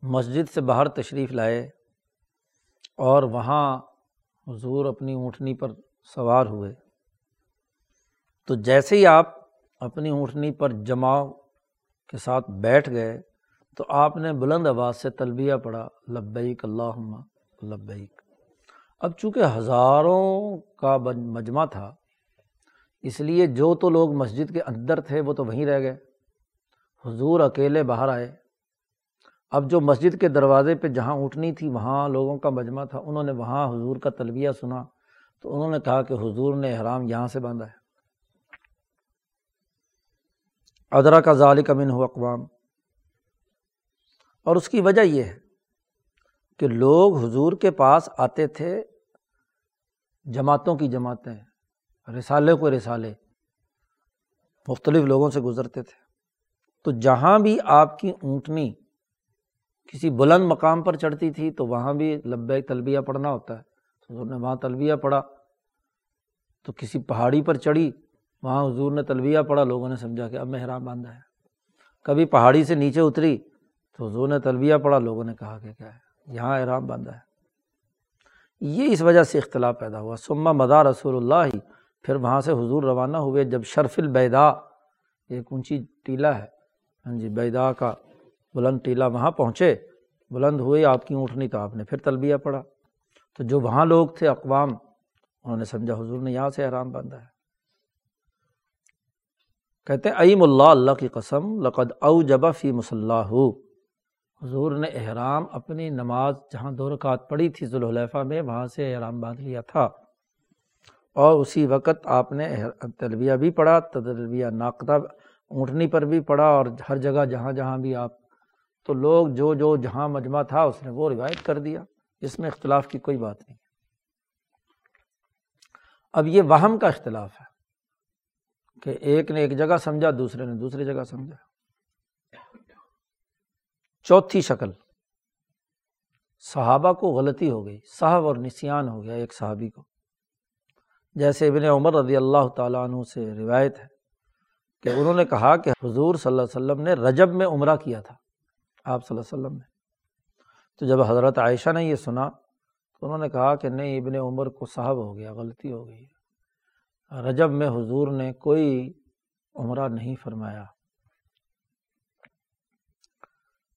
مسجد سے باہر تشریف لائے اور وہاں حضور اپنی اونٹنی پر سوار ہوئے۔ تو جیسے ہی آپ اپنی اونٹنی پر جماؤ کے ساتھ بیٹھ گئے تو آپ نے بلند آواز سے تلبیہ پڑھا، لبیک اللہ لبیک۔ اب چونکہ ہزاروں کا مجمع تھا، اس لیے جو تو لوگ مسجد کے اندر تھے، وہ تو وہیں رہ گئے۔ حضور اکیلے باہر آئے۔ اب جو مسجد کے دروازے پہ جہاں اونٹنی تھی، وہاں لوگوں کا مجمع تھا۔ انہوں نے وہاں حضور کا تلبیہ سنا۔ تو انہوں نے کہا کہ حضور نے احرام یہاں سے باندھا ہے۔ ادرا کا ظالق امن ہو اقوام۔ اور اس کی وجہ یہ ہے کہ لوگ حضور کے پاس آتے تھے، جماعتوں کی جماعتیں، رسالے کو رسالے، مختلف لوگوں سے گزرتے تھے۔ تو جہاں بھی آپ کی اونٹنی کسی بلند مقام پر چڑھتی تھی، تو وہاں بھی لب تلبیہ پڑھنا ہوتا ہے۔ حضور نے وہاں تلبیہ پڑھا۔ تو کسی پہاڑی پر چڑھی، وہاں حضور نے تلبیہ پڑھا، لوگوں نے سمجھا کہ اب میں حرام باندھا ہے۔ کبھی پہاڑی سے نیچے اتری تو حضور نے تلبیہ پڑھا، لوگوں نے کہا کہ کیا ہے؟ یہاں احرام باندھا ہے۔ یہ اس وجہ سے اختلاف پیدا ہوا۔ سما مدا رسول اللہ ہی پھر وہاں سے حضور روانہ ہوئے۔ جب شرف البیدا ایک اونچی ٹیلا ہے۔ ہاں جی بیدا کا بلند ٹیلا وہاں پہنچے، بلند ہوئے، آپ کی اونٹنی تو آپ نے پھر تلبیہ پڑھا۔ تو جو وہاں لوگ تھے، اقوام، انہوں نے سمجھا حضور نے یہاں سے احرام باندھا ہے۔ کہتے ہیں عیم اللہ اللہ کی قسم، لقد او جبا فی مسلح حضور نے احرام اپنی نماز جہاں دو رکعت پڑھی تھی ذوالحلیفہ میں، وہاں سے احرام باندھ لیا تھا۔ اور اسی وقت آپ نے تلبیہ بھی پڑھا تلبیہ ناقدہ اونٹنی پر بھی پڑھا اور ہر جگہ جہاں جہاں بھی آپ، تو لوگ جو جو جہاں مجمع تھا اس نے وہ روایت کر دیا اس میں اختلاف کی کوئی بات نہیں۔ اب یہ وہم کا اختلاف ہے کہ ایک نے ایک جگہ سمجھا، دوسرے نے دوسری جگہ سمجھا۔ چوتھی شکل۔ صحابہ کو غلطی ہو گئی صاحب اور نسیان ہو گیا ایک صحابی کو۔ جیسے ابن عمر رضی اللہ تعالیٰ عنہ سے روایت ہے کہ انہوں نے کہا کہ حضور صلی اللہ علیہ وسلم نے رجب میں عمرہ کیا تھا، آپ صلی اللہ علیہ وسلم نے۔ تو جب حضرت عائشہ نے یہ سنا، تو انہوں نے کہا کہ نہیں، ابن عمر کو صاحب ہو گیا، غلطی ہو گئی۔ رجب میں حضور نے کوئی عمرہ نہیں فرمایا۔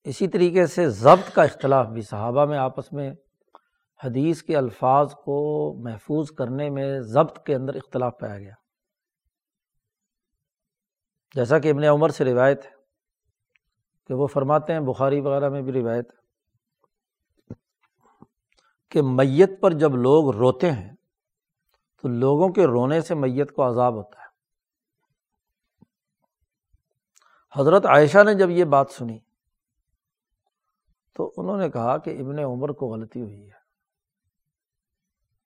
اسی طریقے سے ضبط کا اختلاف بھی صحابہ میں آپس میں حدیث کے الفاظ کو محفوظ کرنے میں ضبط کے اندر اختلاف پایا گیا۔ جیسا کہ ابن عمر سے روایت ہے کہ وہ فرماتے ہیں، بخاری وغیرہ میں بھی روایت کہ میت پر جب لوگ روتے ہیں تو لوگوں کے رونے سے میت کو عذاب ہوتا ہے۔ حضرت عائشہ نے جب یہ بات سنی تو انہوں نے کہا کہ ابن عمر کو غلطی ہوئی ہے۔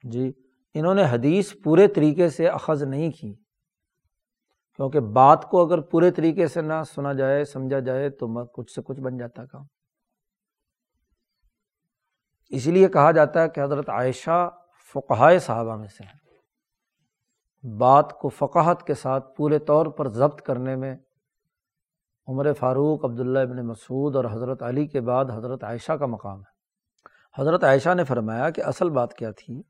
جی انہوں نے حدیث پورے طریقے سے اخذ نہیں کی۔ کیونکہ بات کو اگر پورے طریقے سے نہ سنا جائے، سمجھا جائے تو کچھ سے کچھ بن جاتا کام۔ اس لیے کہا جاتا ہے کہ حضرت عائشہ فقہائے صحابہ میں سے ہیں۔ بات کو فقاہت کے ساتھ پورے طور پر ضبط کرنے میں عمر فاروق، عبداللہ ابن مسعود اور حضرت علی کے بعد حضرت عائشہ کا مقام ہے۔ حضرت عائشہ نے فرمایا کہ اصل بات کیا تھی؟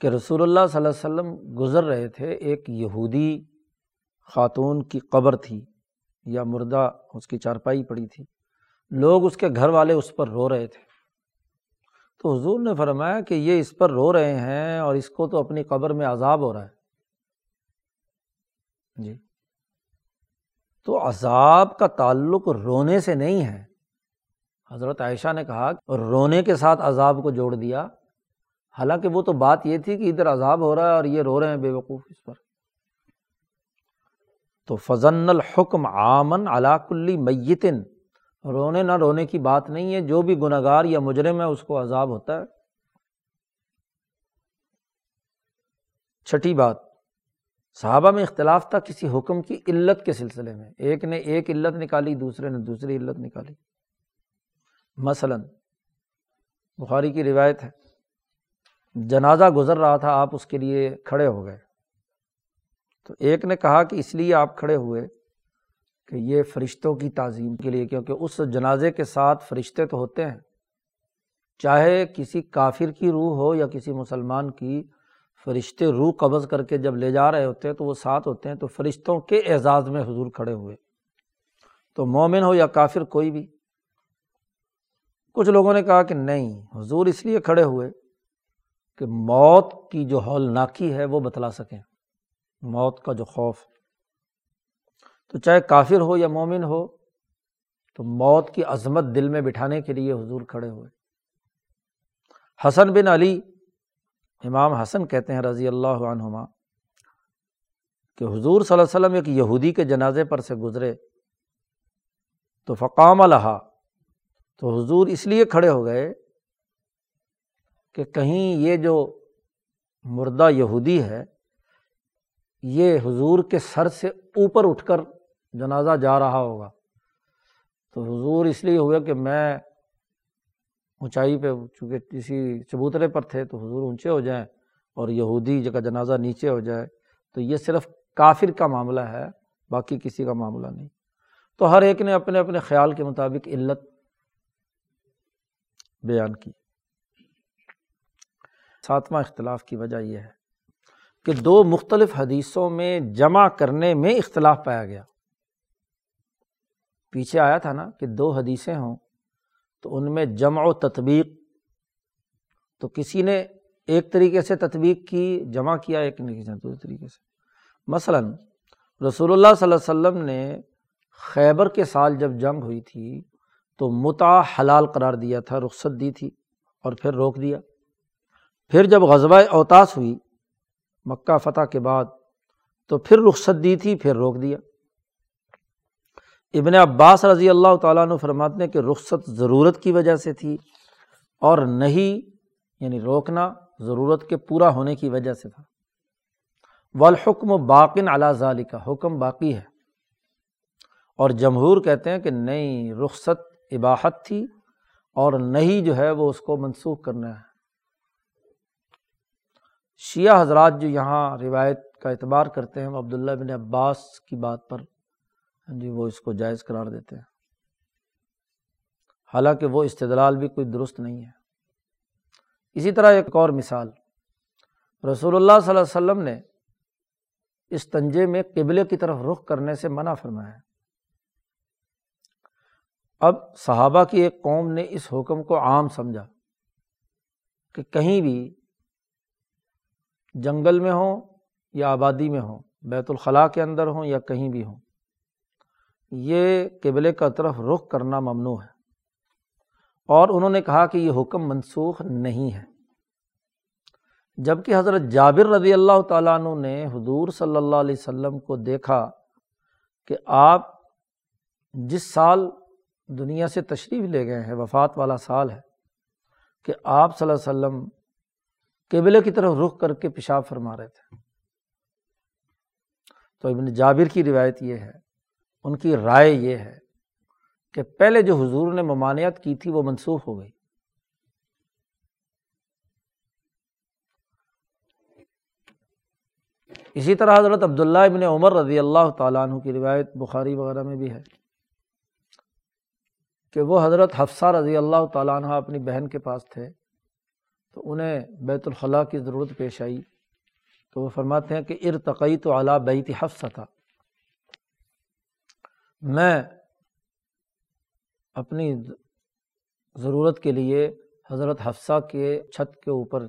کہ رسول اللہ صلی اللہ علیہ وسلم گزر رہے تھے، ایک یہودی خاتون کی قبر تھی یا مردہ اس کی چارپائی پڑی تھی۔ لوگ اس کے گھر والے اس پر رو رہے تھے۔ تو حضور نے فرمایا کہ یہ اس پر رو رہے ہیں اور اس کو تو اپنی قبر میں عذاب ہو رہا ہے۔ جی۔ تو عذاب کا تعلق رونے سے نہیں ہے۔ حضرت عائشہ نے کہا رونے کے ساتھ عذاب کو جوڑ دیا۔ حالانکہ وہ تو بات یہ تھی کہ ادھر عذاب ہو رہا ہے اور یہ رو رہے ہیں بے وقوف اس پر۔ تو فضن الحکم آمن علاق میتن رونے نہ رونے کی بات نہیں ہے، جو بھی گناہ گار یا مجرم ہے، اس کو عذاب ہوتا ہے۔ چھٹی بات۔ صحابہ میں اختلاف تھا کسی حکم کی علت کے سلسلے میں۔ ایک نے ایک علت نکالی، دوسرے نے دوسری علت نکالی۔ مثلاً، بخاری کی روایت ہے، جنازہ گزر رہا تھا، آپ اس کے لیے کھڑے ہو گئے۔ تو ایک نے کہا کہ اس لیے آپ کھڑے ہوئے کہ یہ فرشتوں کی تعظیم کے لیے، کیونکہ اس جنازے کے ساتھ فرشتے تو ہوتے ہیں۔ چاہے کسی کافر کی روح ہو یا کسی مسلمان کی فرشتے روح قبض کر کے جب لے جا رہے ہوتے ہیں تو وہ ساتھ ہوتے ہیں تو فرشتوں کے اعزاز میں حضور کھڑے ہوئے۔ تو مومن ہو یا کافر کوئی بھی، کچھ لوگوں نے کہا کہ نہیں، حضور اس لیے کھڑے ہوئے کہ موت کی جو ہولناکی ہے وہ بتلا سکیں۔ موت کا جو خوف۔ تو چاہے کافر ہو یا مومن ہو، تو موت کی عظمت دل میں بٹھانے کے لیے حضور کھڑے ہوئے۔ حسن بن علی امام حسن کہتے ہیں رضی اللہ عنہما کہ حضور صلی اللہ علیہ وسلم ایک یہودی کے جنازے پر سے گزرے تو فقام الحا تو حضور اس لیے کھڑے ہو گئے کہ کہیں یہ جو مردہ یہودی ہے، یہ حضور کے سر سے اوپر اٹھ کر جنازہ جا رہا ہوگا۔ تو حضور اس لیے ہوا کہ میں اونچائی پہ، چونکہ کسی چبوترے پر تھے تو حضور اونچے ہو جائیں اور یہودی جگہ جنازہ نیچے ہو جائے، تو یہ صرف کافر کا معاملہ ہے، باقی کسی کا معاملہ نہیں۔ تو ہر ایک نے اپنے اپنے خیال کے مطابق علت بیان کی۔ ساتواں اختلاف کی وجہ یہ ہے کہ دو مختلف حدیثوں میں جمع کرنے میں اختلاف پایا گیا۔ پیچھے آیا تھا نا کہ دو حدیثیں ہوں۔ تو ان میں جمع و تطبیق، تو کسی نے ایک طریقے سے تطبیق کی، جمع کیا ایک نے کسی نے دوسرے طریقے سے۔ مثلاً رسول اللہ صلی اللہ علیہ وسلم نے خیبر کے سال جب جنگ ہوئی تھی، تو متا حلال قرار دیا تھا، رخصت دی تھی اور پھر روک دیا۔ پھر جب غزبۂ اوتاس ہوئی، مکہ فتح کے بعد، تو پھر رخصت دی تھی، پھر روک دیا۔ ابن عباس رضی اللہ تعالیٰ عنہ فرماتے ہیں کہ رخصت ضرورت کی وجہ سے تھی اور نہیں یعنی روکنا ضرورت کے پورا ہونے کی وجہ سے تھا۔ والحکم باقن اعلیٰ ظالی کا حکم باقی ہے۔ اور جمہور کہتے ہیں کہ نئی رخصت اباحت تھی اور نہیں جو ہے وہ اس کو منسوخ کرنا ہے۔ شیعہ حضرات جو یہاں روایت کا اعتبار کرتے ہیں، وہ عبداللہ بن عباس کی بات پر جی وہ اس کو جائز قرار دیتے ہیں۔ حالانکہ وہ استدلال بھی کوئی درست نہیں ہے۔ اسی طرح ایک اور مثال، رسول اللہ صلی اللہ علیہ وسلم نے اس تنجے میں قبلے کی طرف رخ کرنے سے منع فرمایا۔ اب صحابہ کی ایک قوم نے اس حکم کو عام سمجھا کہ کہیں بھی جنگل میں ہوں یا آبادی میں ہوں، بیت الخلاء کے اندر ہوں یا کہیں بھی ہوں۔ یہ قبلے کا طرف رخ کرنا ممنوع ہے۔ اور انہوں نے کہا کہ یہ حکم منسوخ نہیں ہے۔ جبکہ حضرت جابر رضی اللہ تعالیٰ عنہ نے حضور صلی اللہ علیہ وسلم کو دیکھا کہ آپ جس سال دنیا سے تشریف لے گئے ہیں، وفات والا سال ہے، کہ آپ صلی اللہ علیہ وسلم قبلے کی طرف رخ کر کے پیشاب فرما رہے تھے۔ تو ابن جابر کی روایت یہ ہے ان کی رائے یہ ہے کہ پہلے جو حضور نے ممانعت کی تھی وہ منسوخ ہو گئی۔ اسی طرح حضرت عبداللہ ابن عمر رضی اللہ تعالیٰ عنہ کی روایت بخاری وغیرہ میں بھی ہے کہ وہ حضرت حفصہ رضی اللہ تعالیٰ عنہ اپنی بہن کے پاس تھے تو انہیں بیت الخلاء کی ضرورت پیش آئی تو وہ فرماتے ہیں کہ ارتقی تو اعلیٰ بیت حفصہ تھا۔ میں اپنی ضرورت کے لیے حضرت حفصہ کے چھت کے اوپر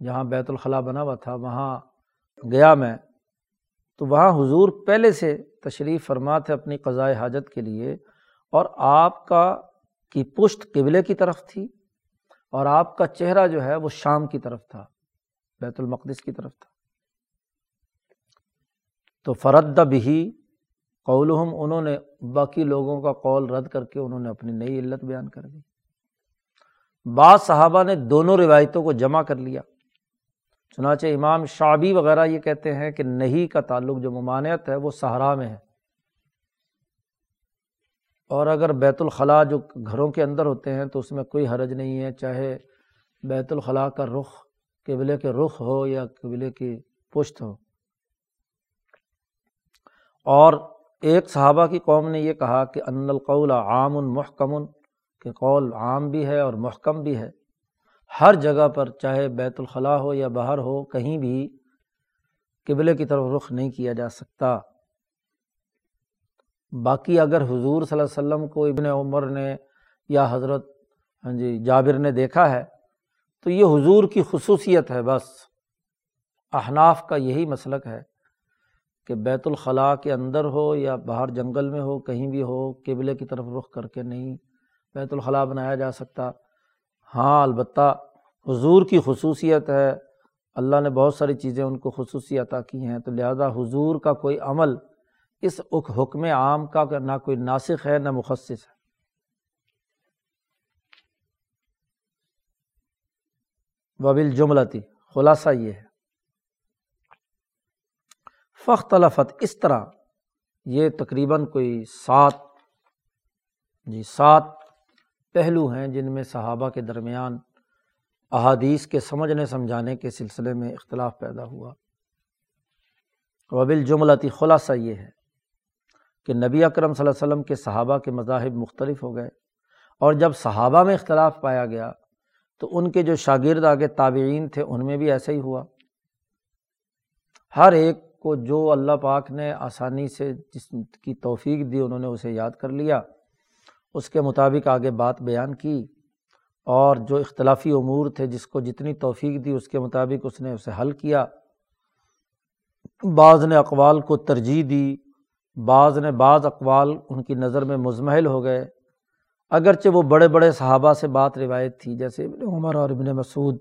جہاں بیت الخلاء بنا ہوا تھا، وہاں گیا میں۔ تو وہاں حضور پہلے سے تشریف فرما تھے اپنی قضائے حاجت کے لیے، اور آپ کا کی پشت قبلے کی طرف تھی، اور آپ کا چہرہ جو ہے وہ شام کی طرف تھا، بیت المقدس کی طرف تھا۔ تو فرد بھی قولہم، انہوں نے باقی لوگوں کا قول رد کر کے انہوں نے اپنی نئی علت بیان کر دی۔ بعض صحابہ نے دونوں روایتوں کو جمع کر لیا۔ چنانچہ امام شعبی وغیرہ یہ کہتے ہیں کہ نہیں کا تعلق جو ممانعت ہے وہ صحرا میں ہے۔ اور اگر بیت الخلاء جو گھروں کے اندر ہوتے ہیں تو اس میں کوئی حرج نہیں ہے، چاہے بیت الخلاء کا رخ قبلے کے رخ ہو یا قبلے کی پشت ہو۔ اور ایک صحابہ کی قوم نے یہ کہا کہ ان القول عام محکم، کہ قول عام بھی ہے اور محکم بھی ہے۔ ہر جگہ پر چاہے بیت الخلاء ہو یا باہر ہو، کہیں بھی قبلے کی طرف رخ نہیں کیا جا سکتا۔ باقی اگر حضور صلی اللہ علیہ وسلم کو ابن عمر نے یا حضرت ہاں جی جابر نے دیکھا ہے، تو یہ حضور کی خصوصیت ہے بس۔ احناف کا یہی مسلک ہے۔ کہ بیت الخلاء کے اندر ہو یا باہر جنگل میں ہو، کہیں بھی ہو، قبلے کی طرف رخ کر کے نہیں بیت الخلاء بنایا جا سکتا۔ ہاں البتہ حضور کی خصوصیت ہے۔ اللہ نے بہت ساری چیزیں ان کو خصوصی عطا کی ہیں۔ تو لہٰذا حضور کا کوئی عمل اس حکم عام کا نہ کوئی ناسخ ہے، نہ مخصص ہے۔ وبل جملتی خلاصہ یہ ہے۔ فخت الفت اس طرح۔ یہ تقریباً کوئی سات جی سات پہلو ہیں جن میں صحابہ کے درمیان احادیث کے سمجھنے، سمجھانے کے سلسلے میں اختلاف پیدا ہوا۔ وبل جملتی خلاصہ یہ ہے کہ نبی اکرم صلی اللہ علیہ وسلم کے صحابہ کے مذاہب مختلف ہو گئے اور جب صحابہ میں اختلاف پایا گیا تو ان کے جو شاگرد آگے تابعین تھے، ان میں بھی ایسا ہی ہوا۔ ہر ایک کو جو اللہ پاک نے آسانی سے جس کی توفیق دی، انہوں نے اسے یاد کر لیا۔ اس کے مطابق آگے بات بیان کی اور جو اختلافی امور تھے، جس کو جتنی توفیق دی، اس کے مطابق اس نے اسے حل کیا۔ بعض نے اقوال کو ترجیح دی، بعض نے بعض اقوال ان کی نظر میں مزمحل ہو گئے۔ اگرچہ وہ بڑے بڑے صحابہ سے بات روایت تھی، جیسے ابن عمر اور ابن مسعود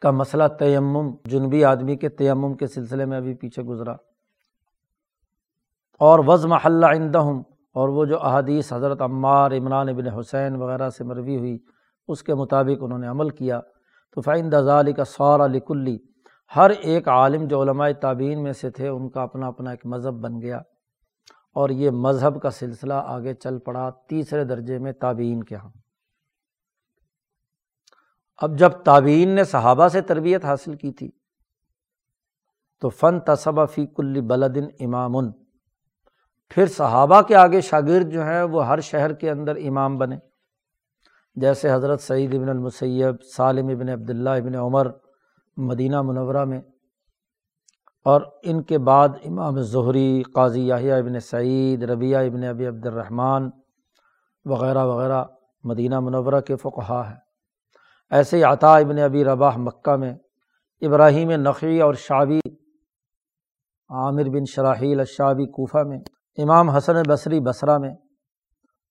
کا مسئلہ تیمم جنبی آدمی کے تیمم کے سلسلے میں ابھی پیچھے گزرا۔ اور وز محلہ عندہم، اور وہ جو احادیث حضرت عمار، عمران ابن حسین وغیرہ سے مروی ہوئی، اس کے مطابق انہوں نے عمل کیا۔ تو فائن دزالی کا سورہ لکلی ہر ایک عالم جو علماء تعبین میں سے تھے، ان کا اپنا اپنا ایک مذہب بن گیا۔ اور یہ مذہب کا سلسلہ آگے چل پڑا تیسرے درجے میں تعبین کے یہاں اب جب تعبین نے صحابہ سے تربیت حاصل کی تھی تو فن تصبہ فی کل بلدن امام، پھر صحابہ کے آگے شاگرد جو ہیں وہ ہر شہر کے اندر امام بنے، جیسے حضرت سعید ابن المسیب، سالم ابن عبداللہ ابن عمر مدینہ منورہ میں، اور ان کے بعد امام ظہری قاضی یاہیہ ابن سعید ربیہ ابن ابی عبد الرحمٰن وغیرہ وغیرہ مدینہ منورہ کے فقہا ہیں۔ ایسے ہی عطا ابن ابی رباح مکہ میں ابراہیم نقی اور شابی عامر بن شراحیل الشابی کوفہ میں، امام حسن بصری بصرہ میں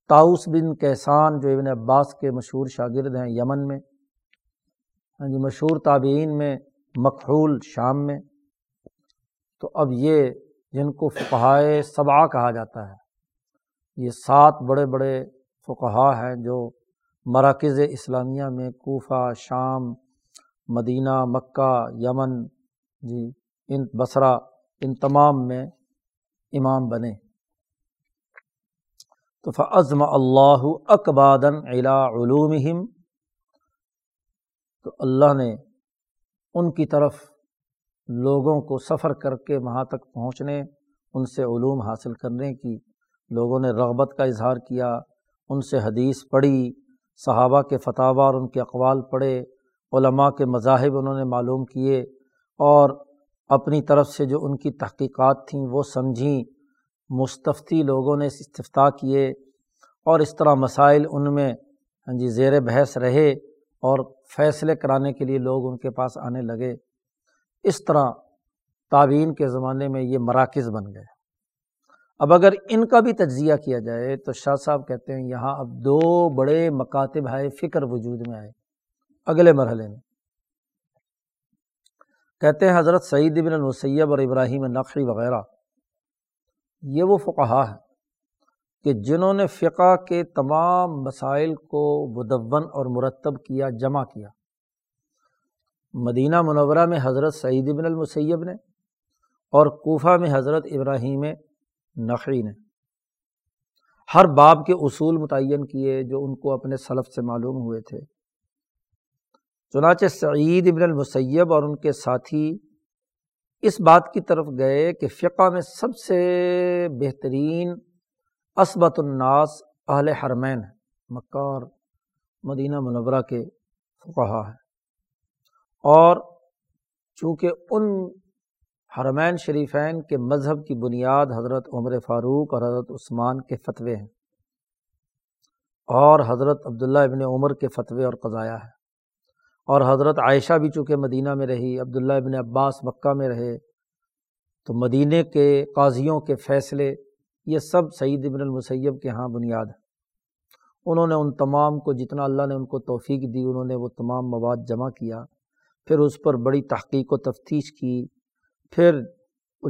تاؤس بن کیسان جو ابن عباس کے مشہور شاگرد ہیں یمن میں ہاں جی مشہور تابعین میں مقحول شام میں۔ تو اب یہ جن کو فقہائے صبا کہا جاتا ہے، یہ سات بڑے بڑے فقہا ہیں جو مراکز اسلامیہ میں کوفہ، شام، مدینہ، مکہ، یمن جی ان بصرا ان تمام میں امام بنے۔ تو فعزم اللہ اکبادن علا علوم تو اللہ نے ان کی طرف لوگوں کو سفر کر کے وہاں تک پہنچنے، ان سے علوم حاصل کرنے کی، لوگوں نے رغبت کا اظہار کیا، ان سے حدیث پڑھی صحابہ کے فتح اور ان کے اقوال پڑھے، علماء کے مذاہب انہوں نے معلوم کیے اور اپنی طرف سے جو ان کی تحقیقات تھیں وہ سمجھیں۔ مستفتی لوگوں نے استفتا کیے اور اس طرح مسائل ان میں ہاں جی زیر بحث رہے اور فیصلے کرانے کے لیے لوگ ان کے پاس آنے لگے۔ اس طرح تعبین کے زمانے میں یہ مراکز بن گئے۔ اب اگر ان کا بھی تجزیہ کیا جائے تو شاہ صاحب کہتے ہیں یہاں اب دو بڑے مکاتب آئے فکر وجود میں آئے اگلے مرحلے میں۔ کہتے ہیں حضرت سعید بن المسیب اور ابراہیم نقشی وغیرہ۔ یہ وہ فقہا ہے کہ جنہوں نے فقہ کے تمام مسائل کو مدون اور مرتب کیا، جمع کیا۔ مدینہ منورہ میں حضرت سعید بن المسیب نے اور کوفہ میں حضرت ابراہیم نقی نے ہر باب کے اصول متعین کیے جو ان کو اپنے سلف سے معلوم ہوئے تھے۔ چنانچہ سعید ابن المسیب اور ان کے ساتھی اس بات کی طرف گئے کہ فقہ میں سب سے بہترین عصبت الناس اہل حرمین مکہ اور مدینہ منورہ کے فقہا ہیں۔ اور چونکہ ان حرمین شریفین کے مذہب کی بنیاد حضرت عمر فاروق اور حضرت عثمان کے فتوے ہیں۔ اور حضرت عبداللہ ابن عمر کے فتوے اور قضایا ہے اور حضرت عائشہ بھی چونکہ مدینہ میں رہی، عبداللہ ابن عباس مکہ میں رہے، تو مدینہ کے قاضیوں کے فیصلے، یہ سب سعید ابن المسیب کے ہاں بنیاد ہے انہوں نے ان تمام کو، جتنا اللہ نے ان کو توفیق دی، انہوں نے وہ تمام مواد جمع کیا۔ پھر اس پر بڑی تحقیق و تفتیش کی۔ پھر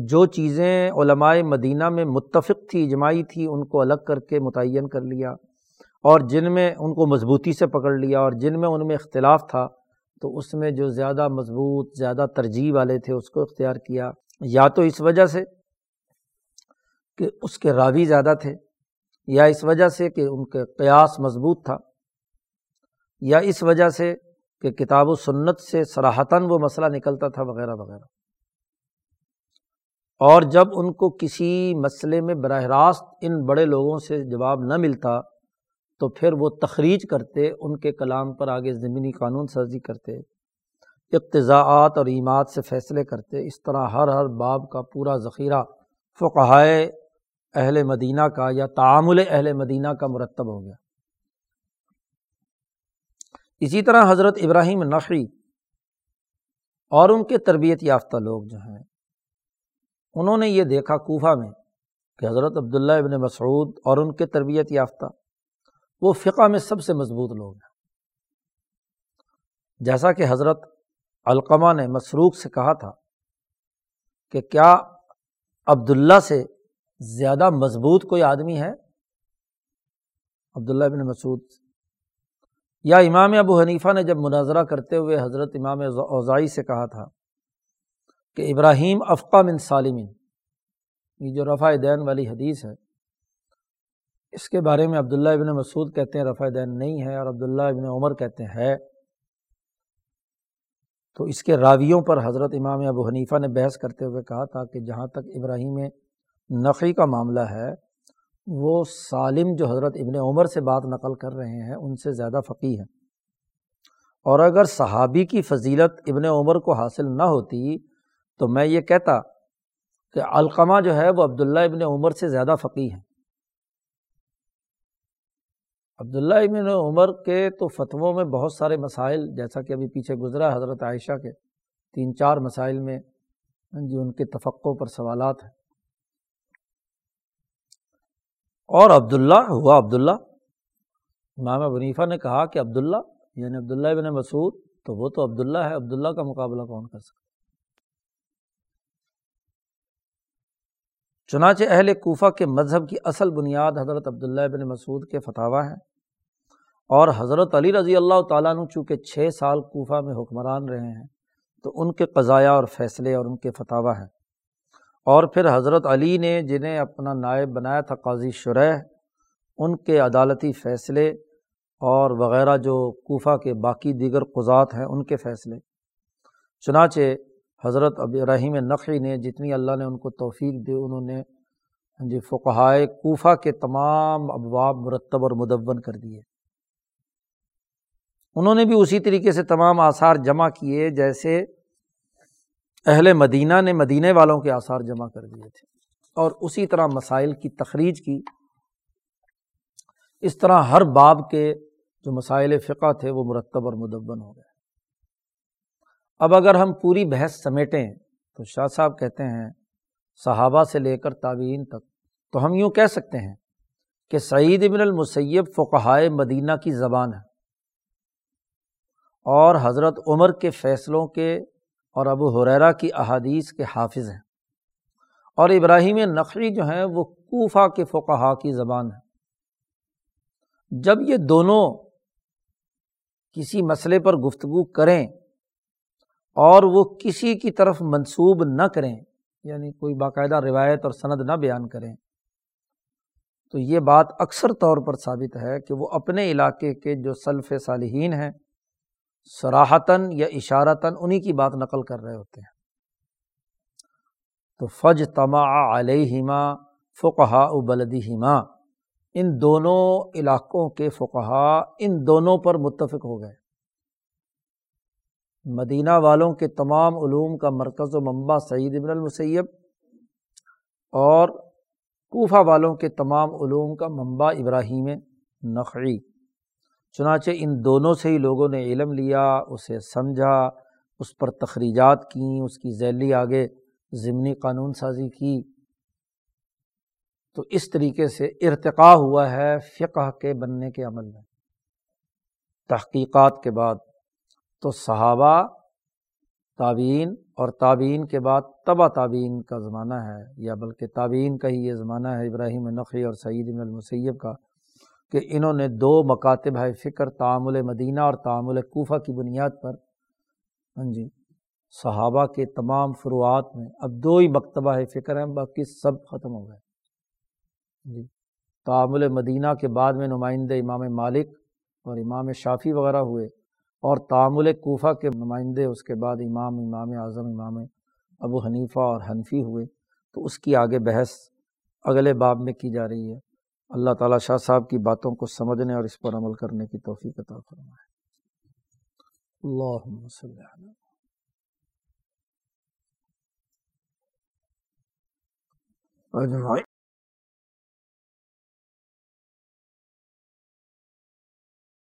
جو چیزیں علمائے مدینہ میں متفق تھی، اجماعی تھی، ان کو الگ کر کے متعین کر لیا اور جن میں ان کو مضبوطی سے پکڑ لیا اور جن میں ان میں اختلاف تھا، تو اس میں جو زیادہ مضبوط، زیادہ ترجیح والے تھے، اس کو اختیار کیا۔ یا تو اس وجہ سے کہ اس کے راوی زیادہ تھے، یا اس وجہ سے کہ ان کے قیاس مضبوط تھا، یا اس وجہ سے کہ کتاب و سنت سے سراہتاً وہ مسئلہ نکلتا تھا، وغیرہ وغیرہ۔ اور جب ان کو کسی مسئلے میں براہ راست ان بڑے لوگوں سے جواب نہ ملتا، تو پھر وہ تخریج کرتے، ان کے کلام پر آگے زمینی قانون سازی کرتے، اقتضاعات اور ایمات سے فیصلے کرتے۔ اس طرح ہر ہر باب کا پورا ذخیرہ فقہائے اہل مدینہ کا یا تعامل اہل مدینہ کا مرتب ہو گیا۔ اسی طرح حضرت ابراہیم نقی اور ان کے تربیت یافتہ لوگ جو ہیں انہوں نے یہ دیکھا کوفہ میں کہ حضرت عبداللہ ابن مسعود اور ان کے تربیت یافتہ وہ فقہ میں سب سے مضبوط لوگ ہیں۔ جیسا کہ حضرت علقمہ نے مسروق سے کہا تھا کہ کیا عبداللہ سے زیادہ مضبوط کوئی آدمی ہے؟ عبداللہ ابن مسعود۔ یا امام ابو حنیفہ نے جب مناظرہ کرتے ہوئے حضرت امام اوزائی سے کہا تھا کہ ابراہیم افقا من سالمین۔ یہ جو رفع دین والی حدیث ہے، اس کے بارے میں عبداللہ ابن مسعود کہتے ہیں رفع دین نہیں ہے اور عبداللہ ابن عمر کہتے ہیں۔ تو اس کے راویوں پر حضرت امام ابو حنیفہ نے بحث کرتے ہوئے کہا تھا کہ جہاں تک ابراہیم نقی کا معاملہ ہے، وہ سالم جو حضرت ابن عمر سے بات نقل کر رہے ہیں، ان سے زیادہ فقی ہے اور اگر صحابی کی فضیلت ابن عمر کو حاصل نہ ہوتی تو میں یہ کہتا کہ علقمہ جو ہے وہ عبداللہ ابن عمر سے زیادہ فقی ہیں۔ عبداللہ ابن عمر کے تو فتووں میں بہت سارے مسائل، جیسا کہ ابھی پیچھے گزرا حضرت عائشہ کے تین چار مسائل میں ہاں جی ان کے تفقوں پر سوالات ہیں۔ اور عبداللہ، ہوا عبداللہ، امام ونیفا نے کہا کہ عبداللہ یعنی عبداللہ ابن مسعود، تو وہ تو عبداللہ ہے، عبداللہ کا مقابلہ کون کر سکتا چنانچہ اہل کوفہ کے مذہب کی اصل بنیاد حضرت عبداللہ ابن مسعود کے فتح ہیں اور حضرت علی رضی اللہ تعالیٰ عنہ چونکہ چھ سال کوفہ میں حکمران رہے ہیں تو ان کے قضایا اور فیصلے اور ان کے فتح ہیں اور پھر حضرت علی نے جنہیں اپنا نائب بنایا تھا قاضی شرح ان کے عدالتی فیصلے اور وغیرہ جو کوفہ کے باقی دیگر قضات ہیں ان کے فیصلے۔ چنانچہ حضرت اب ابراہیم نقی نے جتنی اللہ نے ان کو توفیق دی، انہوں نے جی فقہائے کوفہ کے تمام ابواب مرتب اور مدون کر دیے۔ انہوں نے بھی اسی طریقے سے تمام آثار جمع کیے جیسے اہل مدینہ نے مدینہ والوں کے آثار جمع کر دیے تھے اور اسی طرح مسائل کی تخریج کی۔ اس طرح ہر باب کے جو مسائل فقہ تھے وہ مرتب اور مدون ہو گئے۔ اب اگر ہم پوری بحث سمیٹیں تو شاہ صاحب کہتے ہیں، صحابہ سے لے کر تعوین تک۔ تو ہم یوں کہہ سکتے ہیں کہ سعید ابن المسیب فقہائے مدینہ کی زبان ہے۔ اور حضرت عمر کے فیصلوں کے اور ابو حریرا کی احادیث کے حافظ ہیں۔ اور ابراہیم نقوی جو ہیں وہ کوفہ کے فقہا کی زبان ہے جب یہ دونوں کسی مسئلے پر گفتگو کریں اور وہ کسی کی طرف منسوب نہ کریں یعنی کوئی باقاعدہ روایت اور سند نہ بیان کریں۔ تو یہ بات اکثر طور پر ثابت ہے کہ وہ اپنے علاقے کے جو سلف صالحین ہیں سراہتاً یا اشارتاً انہیں کی بات نقل کر رہے ہوتے ہیں۔ تو فج تما علیہما فقہ بلدی ہما ان دونوں علاقوں کے فقہا ان دونوں پر متفق ہو گئے۔ مدینہ والوں کے تمام علوم کا مرکز و منبع سعید ابن المسیب اور کوفہ والوں کے تمام علوم کا منبع ابراہیم نقعی چنانچہ ان دونوں سے ہی لوگوں نے علم لیا، اسے سمجھا، اس پر تخریجات کیں، اس کی ذیلی آگے ضمنی قانون سازی کی۔ تو اس طریقے سے ارتقاء ہوا ہے فقہ کے بننے کے عمل میں۔ تحقیقات کے بعد تو صحابہ تعبین اور تعبین کے بعد تبا تعبین کا زمانہ ہے، یا بلکہ تعبین کا ہی یہ زمانہ ہے ابراہیم نقی اور سعید المسیب کا، کہ انہوں نے دو مکاتب ہے، فکر تعامل مدینہ اور تعامل کوفہ کی بنیاد پر۔ ہاں جی صحابہ کے تمام فروعات میں اب دو ہی مکتبہ ہے، فکر ہیں، باقی سب ختم ہو گئے۔ ہاں جی تعامل مدینہ کے بعد میں نمائندے امام مالک اور امام شافی وغیرہ ہوئے۔ اور تعامل کوفہ کے نمائندے، اس کے بعد امام امام اعظم، امام ابو حنیفہ اور حنفی ہوئے۔ تو اس کی آگے بحث اگلے باب میں کی جا رہی ہے۔ اللہ تعالیٰ شاہ صاحب کی باتوں کو سمجھنے اور اس پر عمل کرنے کی توفیق عطا فرمائے۔ اللہ اجمائی